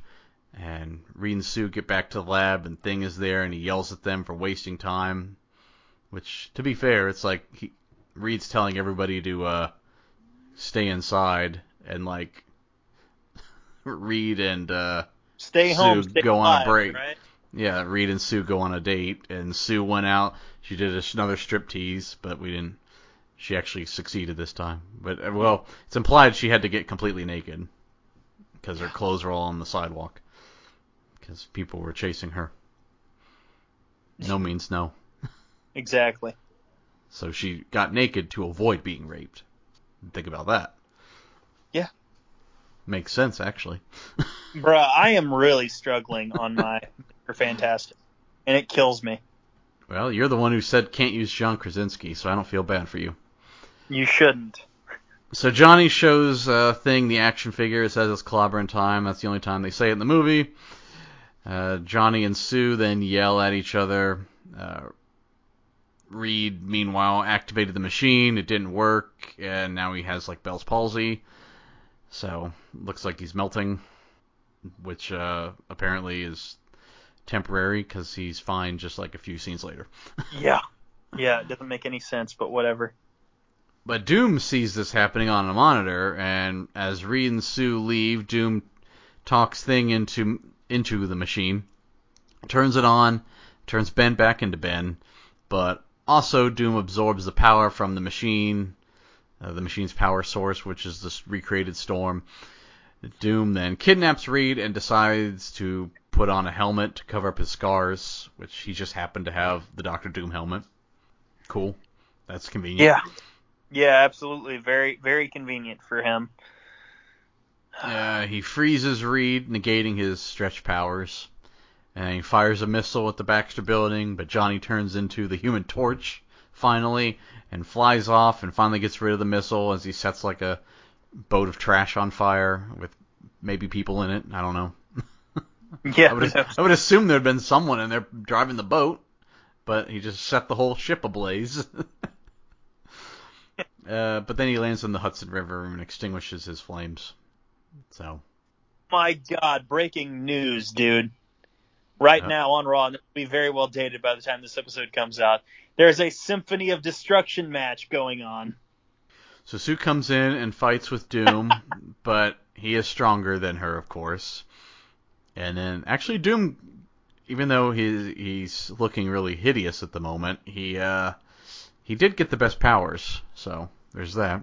And Reed and Sue get back to the lab, and Thing is there, and he yells at them for wasting time. Which, to be fair, it's like he, Reed's telling everybody to uh, stay inside, and like [laughs] Reed and uh, stay Sue home, stay go alive, on a break. Right? Yeah, Reed and Sue go on a date, and Sue went out. She did another strip tease, but we didn't. She actually succeeded this time. But uh, well, it's implied she had to get completely naked because her clothes were all on the sidewalk because people were chasing her. No means no. Exactly. So she got naked to avoid being raped. Think about that. Yeah. Makes sense, actually. [laughs] Bruh, I am really struggling on my Mr. Fantastic, and it kills me. Well, you're the one who said can't use John Krasinski, so I don't feel bad for you. You shouldn't. So Johnny shows uh, Thing the action figure. It says it's clobbering time. That's the only time they say it in the movie. Uh, Johnny and Sue then yell at each other. Uh, Reed, meanwhile, activated the machine. It didn't work, and now he has like Bell's palsy. So looks like he's melting, which uh, apparently is temporary because he's fine just like a few scenes later. [laughs] Yeah. Yeah, it doesn't make any sense, but whatever. But Doom sees this happening on a monitor, and as Reed and Sue leave, Doom talks Thing into into the machine, turns it on, turns Ben back into Ben, but also Doom absorbs the power from the machine, uh, the machine's power source, which is this recreated storm. Doom then kidnaps Reed and decides to put on a helmet to cover up his scars, which he just happened to have the Doctor Doom helmet. Cool. That's convenient. Yeah. Yeah, absolutely. Very, very convenient for him. Uh, he freezes Reed, negating his stretch powers. And he fires a missile at the Baxter building, but Johnny turns into the human torch, finally, and flies off and finally gets rid of the missile as he sets like a boat of trash on fire with maybe people in it. I don't know. [laughs] Yeah. I would, I would assume there'd been someone in there driving the boat, but he just set the whole ship ablaze. [laughs] [laughs] uh, but then he lands in the Hudson River and extinguishes his flames. So, My God, breaking news, dude. Right Yeah. now on Raw, and it'll be very well dated by the time this episode comes out. There's a Symphony of Destruction match going on. so Sue comes in and fights with Doom, [laughs] but he is stronger than her, of course. And then, actually, Doom, even though he's he's looking really hideous at the moment, he uh, he did get the best powers. So there's that.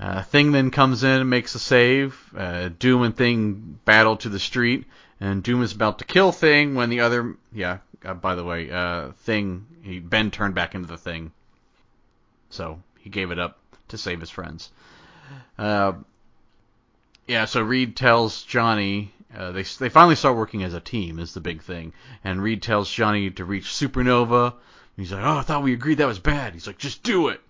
Uh, Thing then comes in and makes a save. Uh, Doom and Thing battle to the street, and Doom is about to kill Thing when the other, yeah. Uh, by the way, uh, Thing, he Ben turned back into the Thing, so he gave it up to save his friends. Uh, yeah, so Reed tells Johnny uh, they they finally start working as a team is the big thing, and Reed tells Johnny to reach Supernova. He's like, oh, I thought we agreed that was bad. He's like, just do it.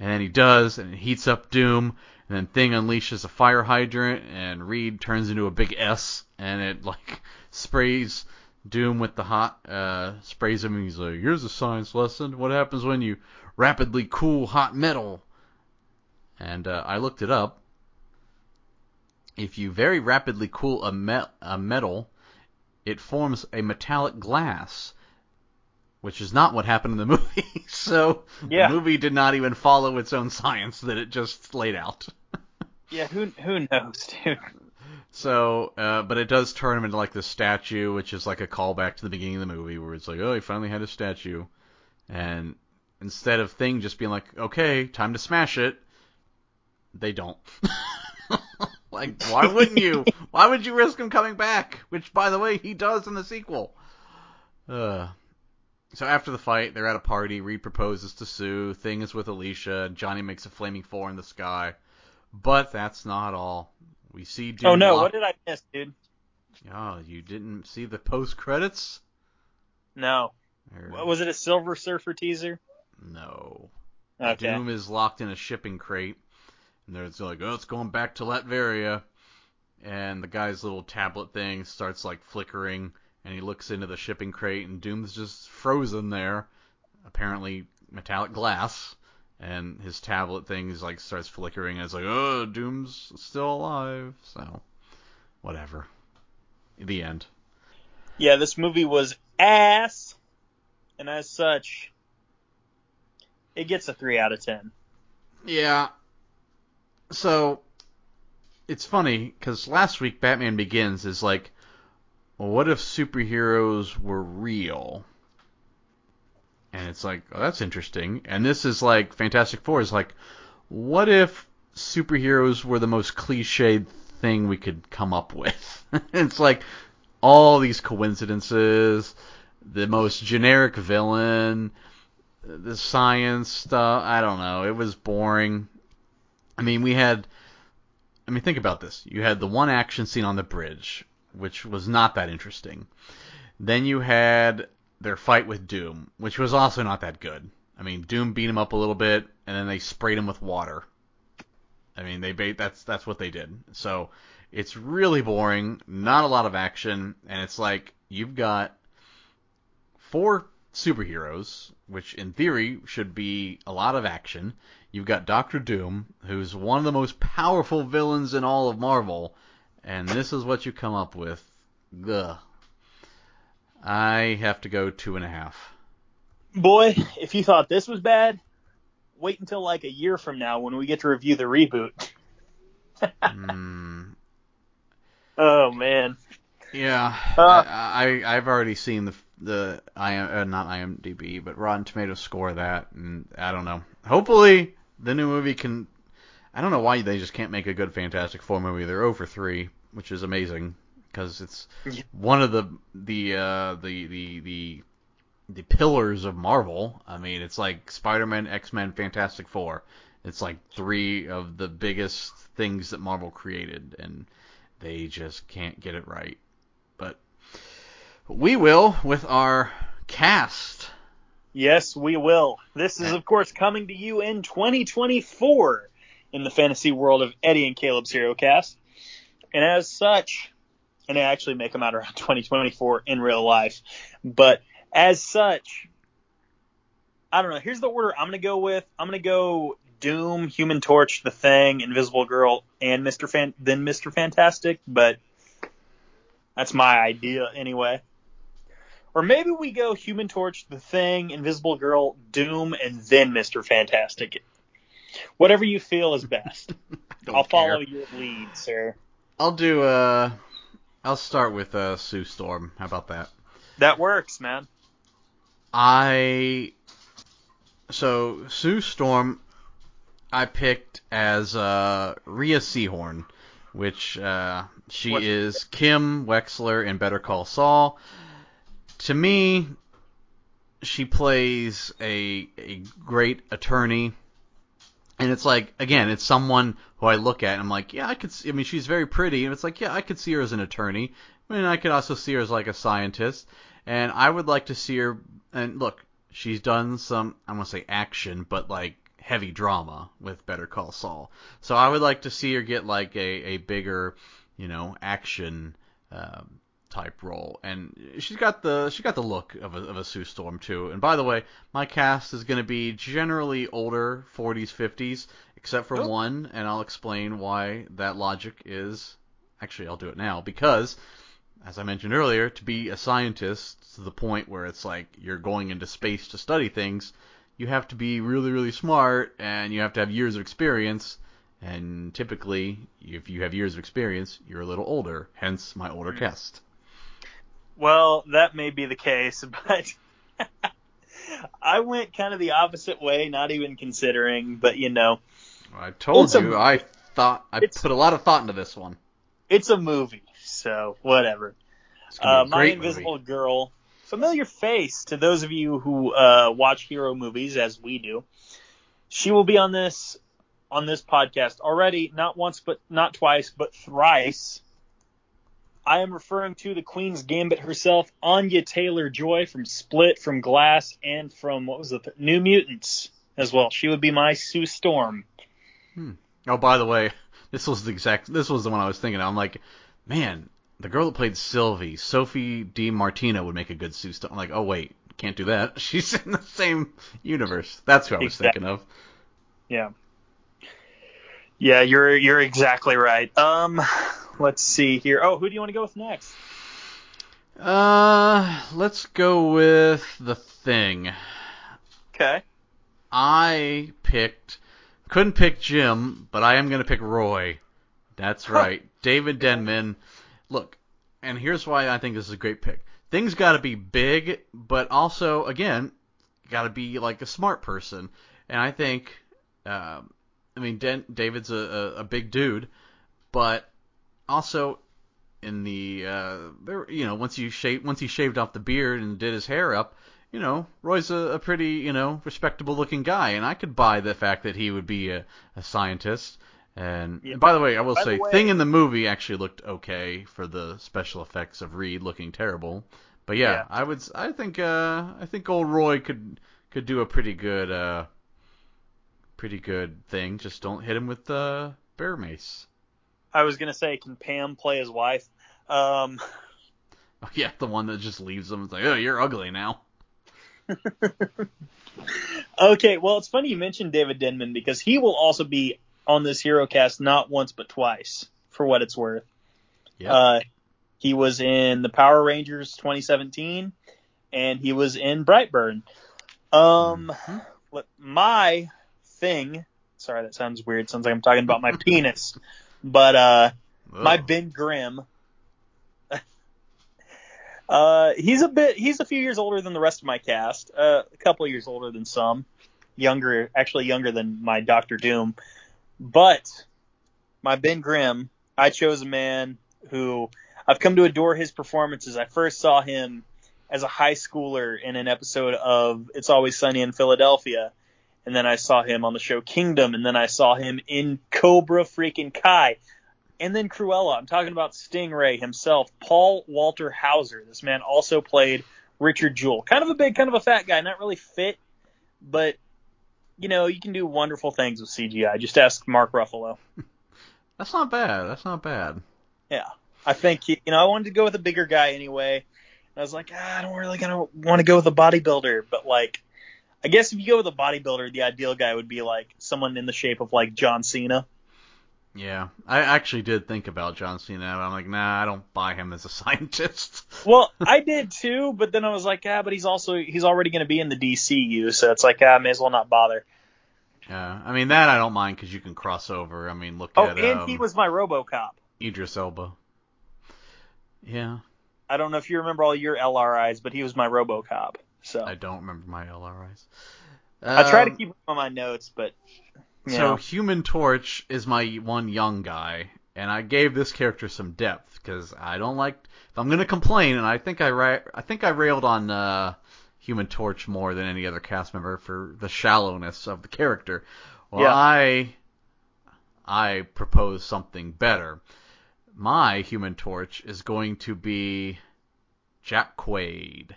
And then he does, and it heats up Doom, and then Thing unleashes a fire hydrant, and Reed turns into a big S, and it like [laughs] sprays Doom with the hot, uh, sprays him, and he's like, here's a science lesson. What happens when you rapidly cool hot metal? And uh, I looked it up. If you very rapidly cool a, me- a metal, it forms a metallic glass, which is not what happened in the [laughs] movie. so Yeah. the movie did not even follow its own science that it just laid out. [laughs] Yeah, who who knows, dude? So, uh, but it does turn him into like this statue, which is like a callback to the beginning of the movie, where it's like, oh, he finally had a statue, and instead of Thing just being like, okay, time to smash it, they don't. [laughs] like, why wouldn't you? Why would you risk him coming back? Which, by the way, he does in the sequel. Uh, so after the fight, they're at a party. Reed proposes to Sue. Thing is with Alicia. Johnny makes a flaming four in the sky. But that's not all. We see Doom Oh no, lock- what did I miss, dude? Oh, you didn't see the post credits? No. What, was it a Silver Surfer teaser? No. Okay. Doom is locked in a shipping crate, and they're like, oh, it's going back to Latveria, and the guy's little tablet thing starts like flickering, and he looks into the shipping crate, and Doom's just frozen there, apparently metallic glass, and his tablet thing is like starts flickering, and it's like, oh, Doom's still alive, so whatever. The end. Yeah, this movie was ass, and as such, it gets a three out of ten. Yeah. So it's funny because last week Batman Begins is like well, what if superheroes were real? And it's like, oh, that's interesting. And this is like Fantastic Four is like, what if superheroes were the most cliched thing we could come up with? [laughs] it's like all these coincidences, the most generic villain, the science stuff. I don't know. It was boring. I mean, we had. I mean, think about this. You had the one action scene on the bridge, which was not that interesting. Then you had their fight with Doom, which was also not that good. I mean, Doom beat him up a little bit, and then they sprayed him with water. I mean, they that's that's what they did. So it's really boring, not a lot of action, and it's like you've got four superheroes, which in theory should be a lot of action. You've got Doctor Doom, who's one of the most powerful villains in all of Marvel, and this is what you come up with. Ugh. I have to go two and a half. Boy, if you thought this was bad, wait until like a year from now when we get to review the reboot. mm. [laughs] Oh man. Yeah, uh, I, I have already seen the the I uh, not IMDb but Rotten Tomatoes score that, and I don't know. Hopefully the new movie can. I don't know why they just can't make a good Fantastic Four movie. They're over three, which is amazing because it's one of the the uh, the the the the pillars of Marvel. I mean, it's like Spider-Man, X-Men, Fantastic Four. It's like three of the biggest things that Marvel created, and they just can't get it right. But we will with our cast. Yes, we will. This is, of course, coming to you in 2024 in the fantasy world of Eddie and Caleb's Hero Cast. And as such, and they actually make them out around [laughs] 2024 in real life, but as such, I don't know. Here's the order I'm going to go with. I'm going to go Doom, Human Torch, The Thing, Invisible Girl, and Mr. Fan, then Mr. Fantastic, but that's my idea anyway. Or maybe we go Human Torch, The Thing, Invisible Girl, Doom, and then Mr. Fantastic. Whatever you feel is best. [laughs] I'll care. follow your lead, sir. I'll do uh I'll start with uh Sue Storm. How about that? That works, man. I so Sue Storm I picked as uh, Rhea Seehorn, which uh, she what? is Kim Wexler in Better Call Saul. To me, she plays a a great attorney, and it's like again, it's someone who I look at and I'm like, yeah, I could. See, I mean, she's very pretty, and it's like, yeah, I could see her as an attorney. I mean, I could also see her as like a scientist, and I would like to see her. And look, she's done some I want to say action, but like heavy drama with Better Call Saul. So I would like to see her get like a, a bigger, you know, action um, type role. And she's got the she got the look of a, of a Sue Storm too. And by the way, my cast is going to be generally older, 40s, 50s, except for oh. one, and I'll explain why that logic is. Actually, I'll do it now because. As I mentioned earlier, to be a scientist to the point where it's like you're going into space to study things, you have to be really, really smart and you have to have years of experience. And typically, if you have years of experience, you're a little older. Hence, my older hmm. cast. Well, that may be the case, [laughs] but I went kind of the opposite way, not even considering. But you know, I told you, a, I thought I put a lot of thought into this one. It's a movie, so whatever. Uh, my Invisible movie. Girl familiar face to those of you who uh, watch hero movies as we do. She will be on this on this podcast already, not once but not twice, but thrice. I am referring to the Queen's Gambit herself, Anya Taylor Joy from Split, from Glass, and from what was it, New Mutants as well. She would be my Sue Storm. Hmm. Oh, by the way, this was the exact. This was the one I was thinking. Of. I'm like, man, the girl that played Sylvie, Sophie Martino, would make a good Sue Storm. I'm like, oh wait, can't do that. [laughs] She's in the same universe. That's who I was exactly. thinking of. Yeah. Yeah, you're you're exactly right. Um, let's see here. Oh, who do you want to go with next? Uh, let's go with the thing. Okay. I picked couldn't pick Jim, but I am gonna pick Roy. That's right. David Denman look, and here's why I think this is a great pick. Things got to be big, but also again, got to be like a smart person. And I think, uh, I mean, Den- David's a, a, a big dude, but also in the uh, there, you know, once you shave once he shaved off the beard and did his hair up, you know, Roy's a, a pretty you know respectable looking guy, and I could buy the fact that he would be a, a scientist. And, Yeah. and by the way, I will say, way- Thing in the movie actually looked okay for the special effects of Reed looking terrible. But yeah, Yeah. I would, I think, uh, I think old Roy could could do a pretty good, uh, pretty good thing. Just don't hit him with the bear mace. I was gonna say, can Pam play his wife? Um, [laughs] Oh, yeah, the one that just leaves him. It's like, oh, you're ugly now. [laughs] okay, well, it's funny you mentioned David Denman because he will also be on this hero cast not once but twice, for what it's worth. Yeah. Uh, he was in the Power Rangers 2017, and he was in Brightburn. Um, Mhm. my thing. Sorry, that sounds weird. Sounds like I'm talking about my [laughs] penis, but uh, my Ben Grimm. [laughs] uh, he's a bit. He's a few years older than the rest of my cast. Uh, a couple years older than some. Younger, actually younger than my Doctor Doom. But my Ben Grimm, I chose a man who I've come to adore his performances. I first saw him as a high schooler in an episode of It's Always Sunny in Philadelphia. And then I saw him on the show Kingdom, and then I saw him in Cobra freaking Kai. And then Cruella. I'm talking about Stingray himself, Paul Walter Hauser. This man also played Richard Jewell. Kind of a big, kind of a fat guy, not really fit, but you know, you can do wonderful things with CGI. Just ask Mark Ruffalo. [laughs] That's not bad. That's not bad. Yeah. I think he, you know, I wanted to go with a bigger guy anyway. I was like, ah, I don't really gonna want to go with a bodybuilder, but like I guess if you go with a bodybuilder, the ideal guy would be like someone in the shape of like John Cena. Yeah, I actually did think about John Cena, but I'm like, nah, I don't buy him as a [laughs] scientist. Well, I did too, but then I was like, ah, but he's also he's already going to be in the DCU, so it's like, ah, may as well not bother. Yeah, I mean that I don't mind because you can cross over. I mean, look Oh, at oh, and um, he was my RoboCop. Idris Elba. Yeah, I don't know if you remember all your LRIs, but he was my RoboCop. So I don't remember my LRIs. I try to Um, keep them on my notes, but So know, Human Torch is my one young guy, and I gave this character some depth because I don't like. If I'm gonna complain, and I think I ra- I think I railed on uh, Human Torch more than any other cast member for the shallowness of the character. Well, Yeah. I I propose something better. My Human Torch is going to be Jack Quaid.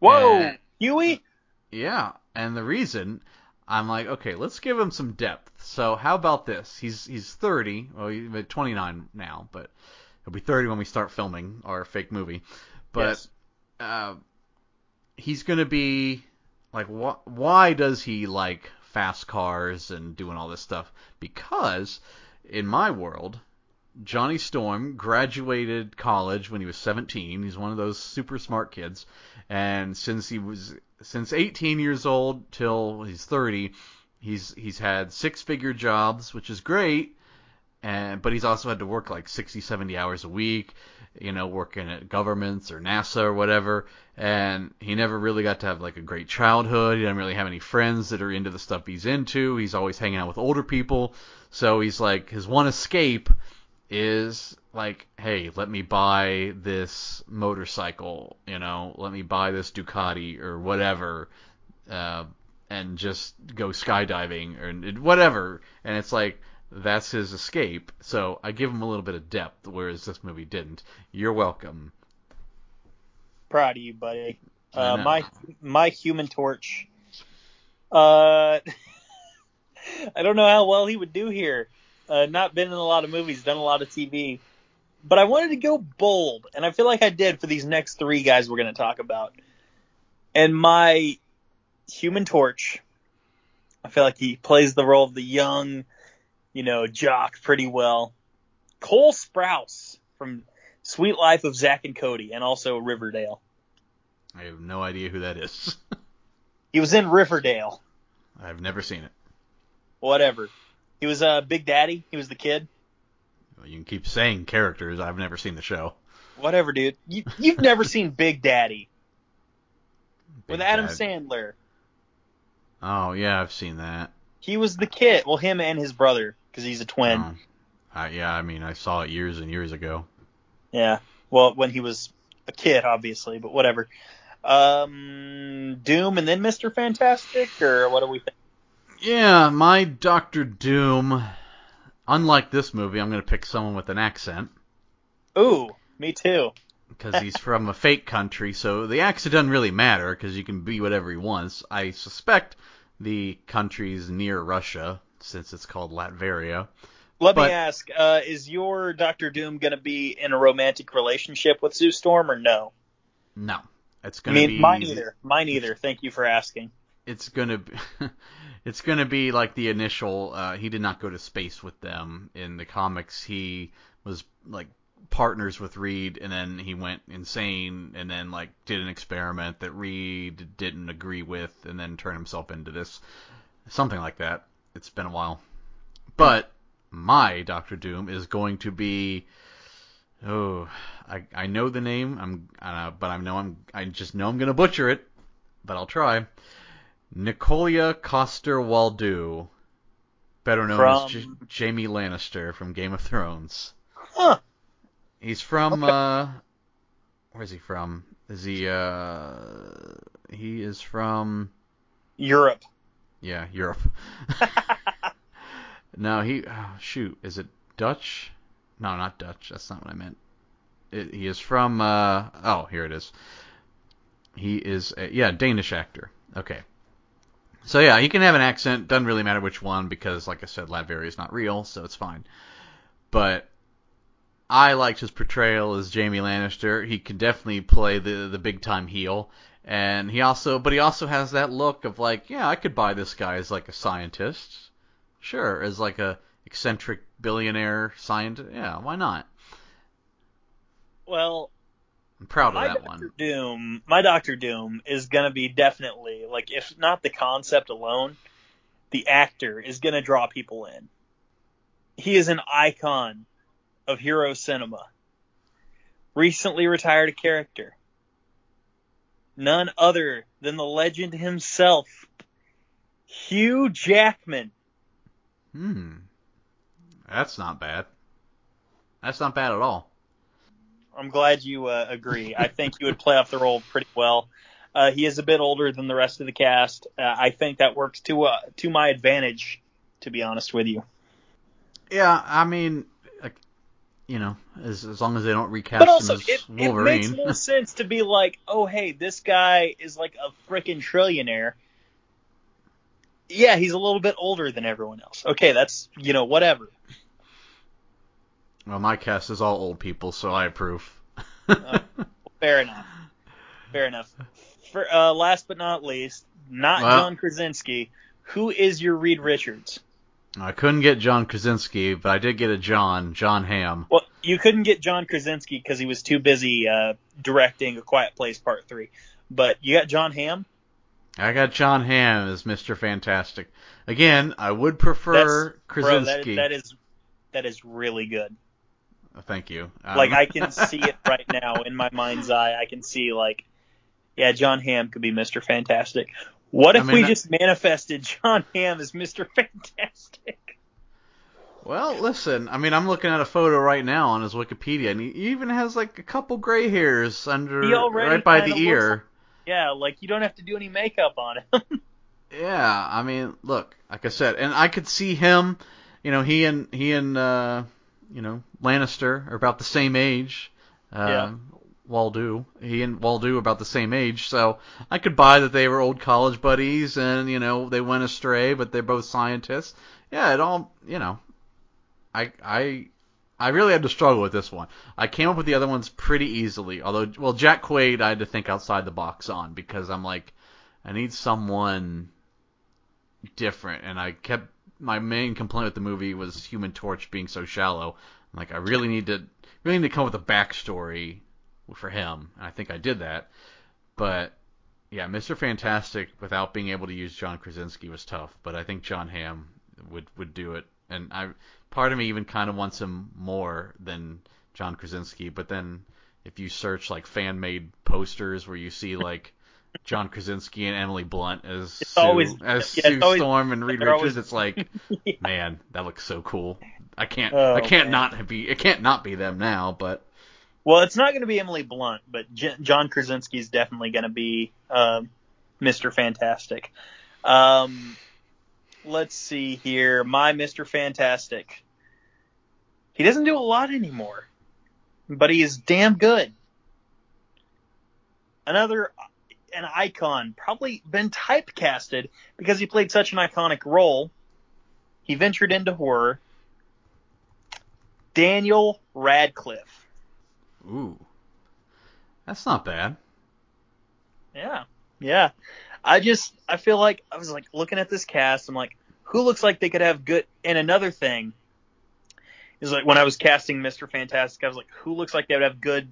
Whoa, uh, Huey. Yeah, and the reason I'm like, okay, let's give him some depth. So how about this? He's he's 30, well, he's 29 now, but he'll be 30 when we start filming our fake movie. But Yes. uh, he's gonna be like, wh- why does he like fast cars and doing all this stuff? Because in my world, Johnny Storm graduated college when he was 17. He's one of those super smart kids, and since he was since 18 years old till he's 30, he's he's had six-figure jobs, which is great. And but he's also had to work like 60, 70 hours a week, you know, working at governments or NASA or whatever. And he never really got to have like a great childhood. He doesn't really have any friends that are into the stuff he's into. He's always hanging out with older people. So he's like his one escape is like, hey, let me buy this motorcycle, you know, let me buy this Ducati or whatever, uh, and just go skydiving or whatever. And it's like that's his escape. So I give him a little bit of depth, whereas this movie didn't. You're welcome. Proud of you, buddy. Uh, my my Human Torch. Uh, [laughs] I don't know how well he would do here. Uh, not been in a lot of movies, done a lot of TV, but I wanted to go bold, and I feel like I did for these next three guys we're going to talk about. And my Human Torch, I feel like he plays the role of the young, you know, jock pretty well. Cole Sprouse from Sweet Life of Zack and Cody, and also Riverdale. I have no idea who that is. [laughs] He was in Riverdale. I've never seen it. Whatever. He was uh, Big Daddy. He was the kid. You can keep saying characters. I've never seen the show. Whatever, dude. You, you've never seen Big Daddy with Adam Dad. Sandler. Oh yeah, I've seen that. He was the kid. Well, him and his brother, because he's a twin. Oh. Uh, yeah, I mean, I saw it years and years ago. Yeah. Well, when he was a kid, obviously, but whatever. Um, Doom and then Mr. Fantastic, or what do we think? Yeah, my Doctor Doom. Unlike this movie, I'm going to pick someone with an accent Ooh, me too. because he's [laughs] from a fake country, so the accent doesn't really matter because you can be whatever he wants. I suspect the country's near Russia since it's called Latveria. Let But- me ask: uh, Is your Doctor Doom going to be in a romantic relationship with Sue Storm, or no? No, it's I going to mean, be mine either. Mine either. Thank you for asking. It's gonna be [laughs] it's gonna be like the initial uh he did not go to space with them in the comics. He was like partners with Reed and then he went insane and then like did an experiment that Reed didn't agree with and then turned himself into this something like that. It's been a while. But my Doctor Doom is going to be oh I I know the name I'm uh, but I know I'm I just know I'm gonna butcher it but I'll try Nicolia Coster Waldau, better known as J- Jaime Lannister from Game of Thrones. Huh. He's from Okay. uh where's he from? Is he uh he is from Europe. yeah, Europe. [laughs] no, he oh, shoot, is it Dutch? No, not Dutch. That's not what I meant. It, he is from uh oh, here it is. He is a, yeah, Danish actor. Okay. So yeah, he can have an accent. Doesn't really matter which one because, like I said, Latveria is not real, so it's fine. But I liked his portrayal as Jaime Lannister. He can definitely play the the big time heel, and he also, but he also has that look of like, yeah, I could buy this guy as like a scientist, sure, as like a eccentric billionaire scientist. Yeah, why not? Well, I'm proud of my that Doctor one. Doom, my Doctor Doom is gonna be definitely like, if not the concept alone, the actor is gonna draw people in. He is an icon of hero cinema. Recently retired a character. None other than the legend himself, Hugh Jackman. Hmm, that's not bad. That's not bad at all. I'm glad you uh, agree. I think he would play off the role pretty well. Uh, he is a bit older than the rest of the cast. Uh, I think that works to uh, to my advantage, to be honest with you. Yeah, I mean, like, you know, as as long as they don't recast But also, him as it, it makes more [laughs] sense to be like, oh hey, this guy is like a freaking trillionaire. Yeah, he's a little bit older than everyone else. Okay, that's you know whatever. Well, my cast is all old people, so I approve. Uh, [laughs] Fair enough. Fair enough. For uh, last but not least, not Well- John Krasinski. Who is your Reed Richards? I couldn't get John Krasinski, but I did get a John, John Hamm. Well, you couldn't get John Krasinski because he was too busy uh, directing A Quiet Place Part Three. But you got John Hamm. I got John Hamm as Mr. Fantastic. Again, I would prefer That's- Bro, that, Krasinski. that is that is really good. Thank you. Um, Like I can [laughs] see it right now in my mind's eye. I can see like, yeah, John Hamm could be Mr. Fantastic. What I if mean, we just manifested John Hamm as Mr. Fantastic? Well, listen, I mean, I'm looking at a photo right now on his Wikipedia, and he even has like a couple gray hairs under right by the ear. Yeah, like you don't have to do any makeup on him. [laughs] Yeah, I mean, look, like I said, and I could see him, you know, he and he and uh, you know Lannister are about the same age. Uh, Yeah. Waldau, he and Waldau about the same age, so I could buy that they were old college buddies, and you know they went astray, but they're both scientists. Yeah, it all, you know, I I I really had to struggle with this one. I came up with the other ones pretty easily, although well Jack Quaid I had to think outside the box on because I'm like I need someone different, and I kept my main complaint with the movie was Human Torch being so shallow. I'm like I really need to really need to come with a backstory for him, and I think I did that. But yeah, Mr. Fantastic without being able to use John Krasinski was tough, but I think John Hamm would would do it, and I part of me even kind of wants him more than John Krasinski, but then if you search like fan made posters where you see like John Krasinski and Emily Blunt as It's Sue, always- as yeah, Sue always- Storm and Reed Richards, always- it's like, [laughs] Yeah. man, that looks so cool. I can't, Oh, I can't man. not be, it can't not be them now, but Well, it's not going to be Emily Blunt, but J- John Krasinski is definitely going to be um, Mr. Fantastic. Um, let's see here. My Mr. Fantastic. He doesn't do a lot anymore, but he is damn good. Another an icon, probably been typecasted because he played such an iconic role. He ventured into horror. Daniel Radcliffe. ooh, that's not bad. Yeah, yeah. I just I feel like I was like looking at this cast. I'm like, who looks like they could have good? And another thing is like when I was casting Mr. Fantastic, I was like, who looks like they would have good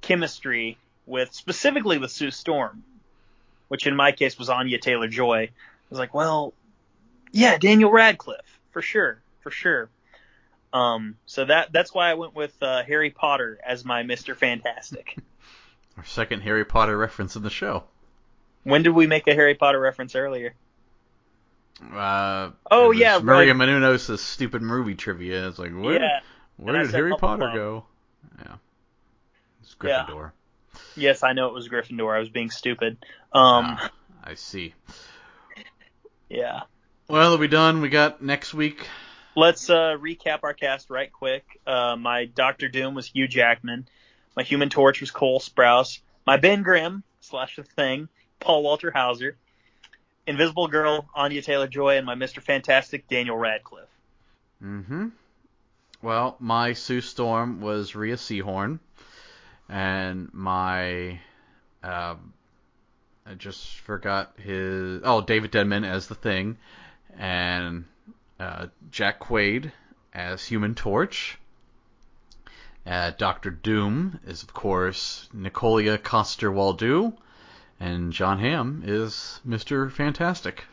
chemistry with specifically with Sue Storm, which in my case was Anya Taylor Joy. I was like, well, yeah, Daniel Radcliffe for sure, for sure. Um, so that that's why I went with uh, Harry Potter as my Mr. Fantastic. [laughs] Our second Harry Potter reference in the show. when did we make a Harry Potter reference earlier? Uh, Oh, yeah, Maria right. Menounos' stupid movie trivia. It's like, where, Yeah. where and did Harry Potter go? Yeah, it's Yeah. Yes, I know it was Gryffindor. I was being stupid. Um, Ah, I see. yeah. Well, are we done? We got next week. Let's uh, recap our cast right quick. Uh, my Doctor Doom was Hugh Jackman. My Human Torch was Cole Sprouse. My Ben Grimm slash the Thing, Paul Walter Hauser. Invisible Girl, Anya Taylor Joy, and my Mr. Fantastic, Daniel Radcliffe. Mm-hmm. Well, my Sue Storm was Rhea Seehorn, and my um, I just forgot his oh David Denman as the Thing, and uh, Jack Quaid as Human Torch. Uh, Doctor Doom is of course Nicolia Coster Waldau, and John Hamm is Mister Fantastic.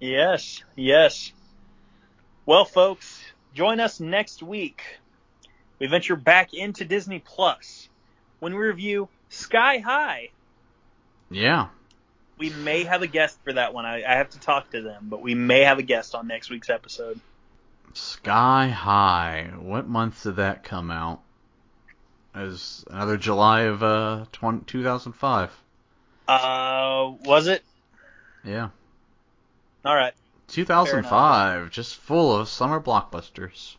Yes, yes. Well, folks, join us next week. We venture back into Disney Plus when we review Sky High. Yeah. We may have a guest for that one. I, I have to talk to them, but we may have a guest on next week's episode. Sky High. What month did that come out? As another July of uh 20, 2005. Uh, was it? Yeah. All right. 2005, just full of summer blockbusters.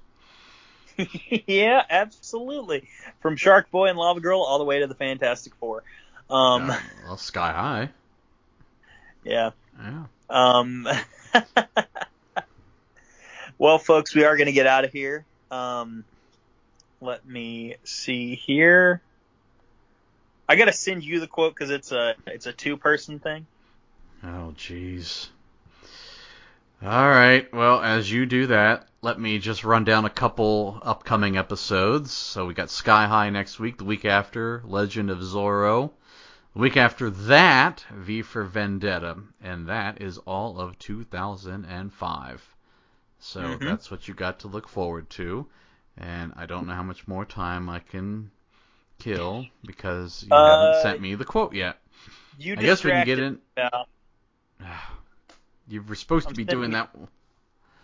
[laughs] yeah, absolutely. From Shark Boy and Lava Girl all the way to the Fantastic Four. Um, Uh, well, Sky High. yeah. Yeah. Um, [laughs] well, folks, we are going to get out of here. Um, let me see here. I got to send you the quote because it's a it's a two person thing. Oh, jeez. All right. Well, as you do that, let me just run down a couple upcoming episodes. So we got Sky High next week. The week after, Legend of Zorro. The week after that, V for Vendetta, and that is all of 2005. So Mhm. that's what you got to look forward to. And I don't know how much more time I can kill [laughs] because you Uh, haven't sent me the quote yet. You I guess we can get in. Yeah. [sighs] You were supposed to I'm be doing that.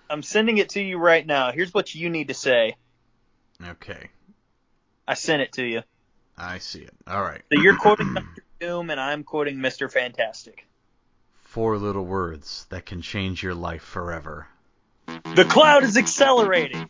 I'm sending it to you right now. Here's what you need to say. Okay, I sent it to you. I see it. All right. So you're quoting [clears throat] Doctor Doom, and I'm quoting Mister Fantastic. Four little words that can change your life forever. The cloud is accelerating.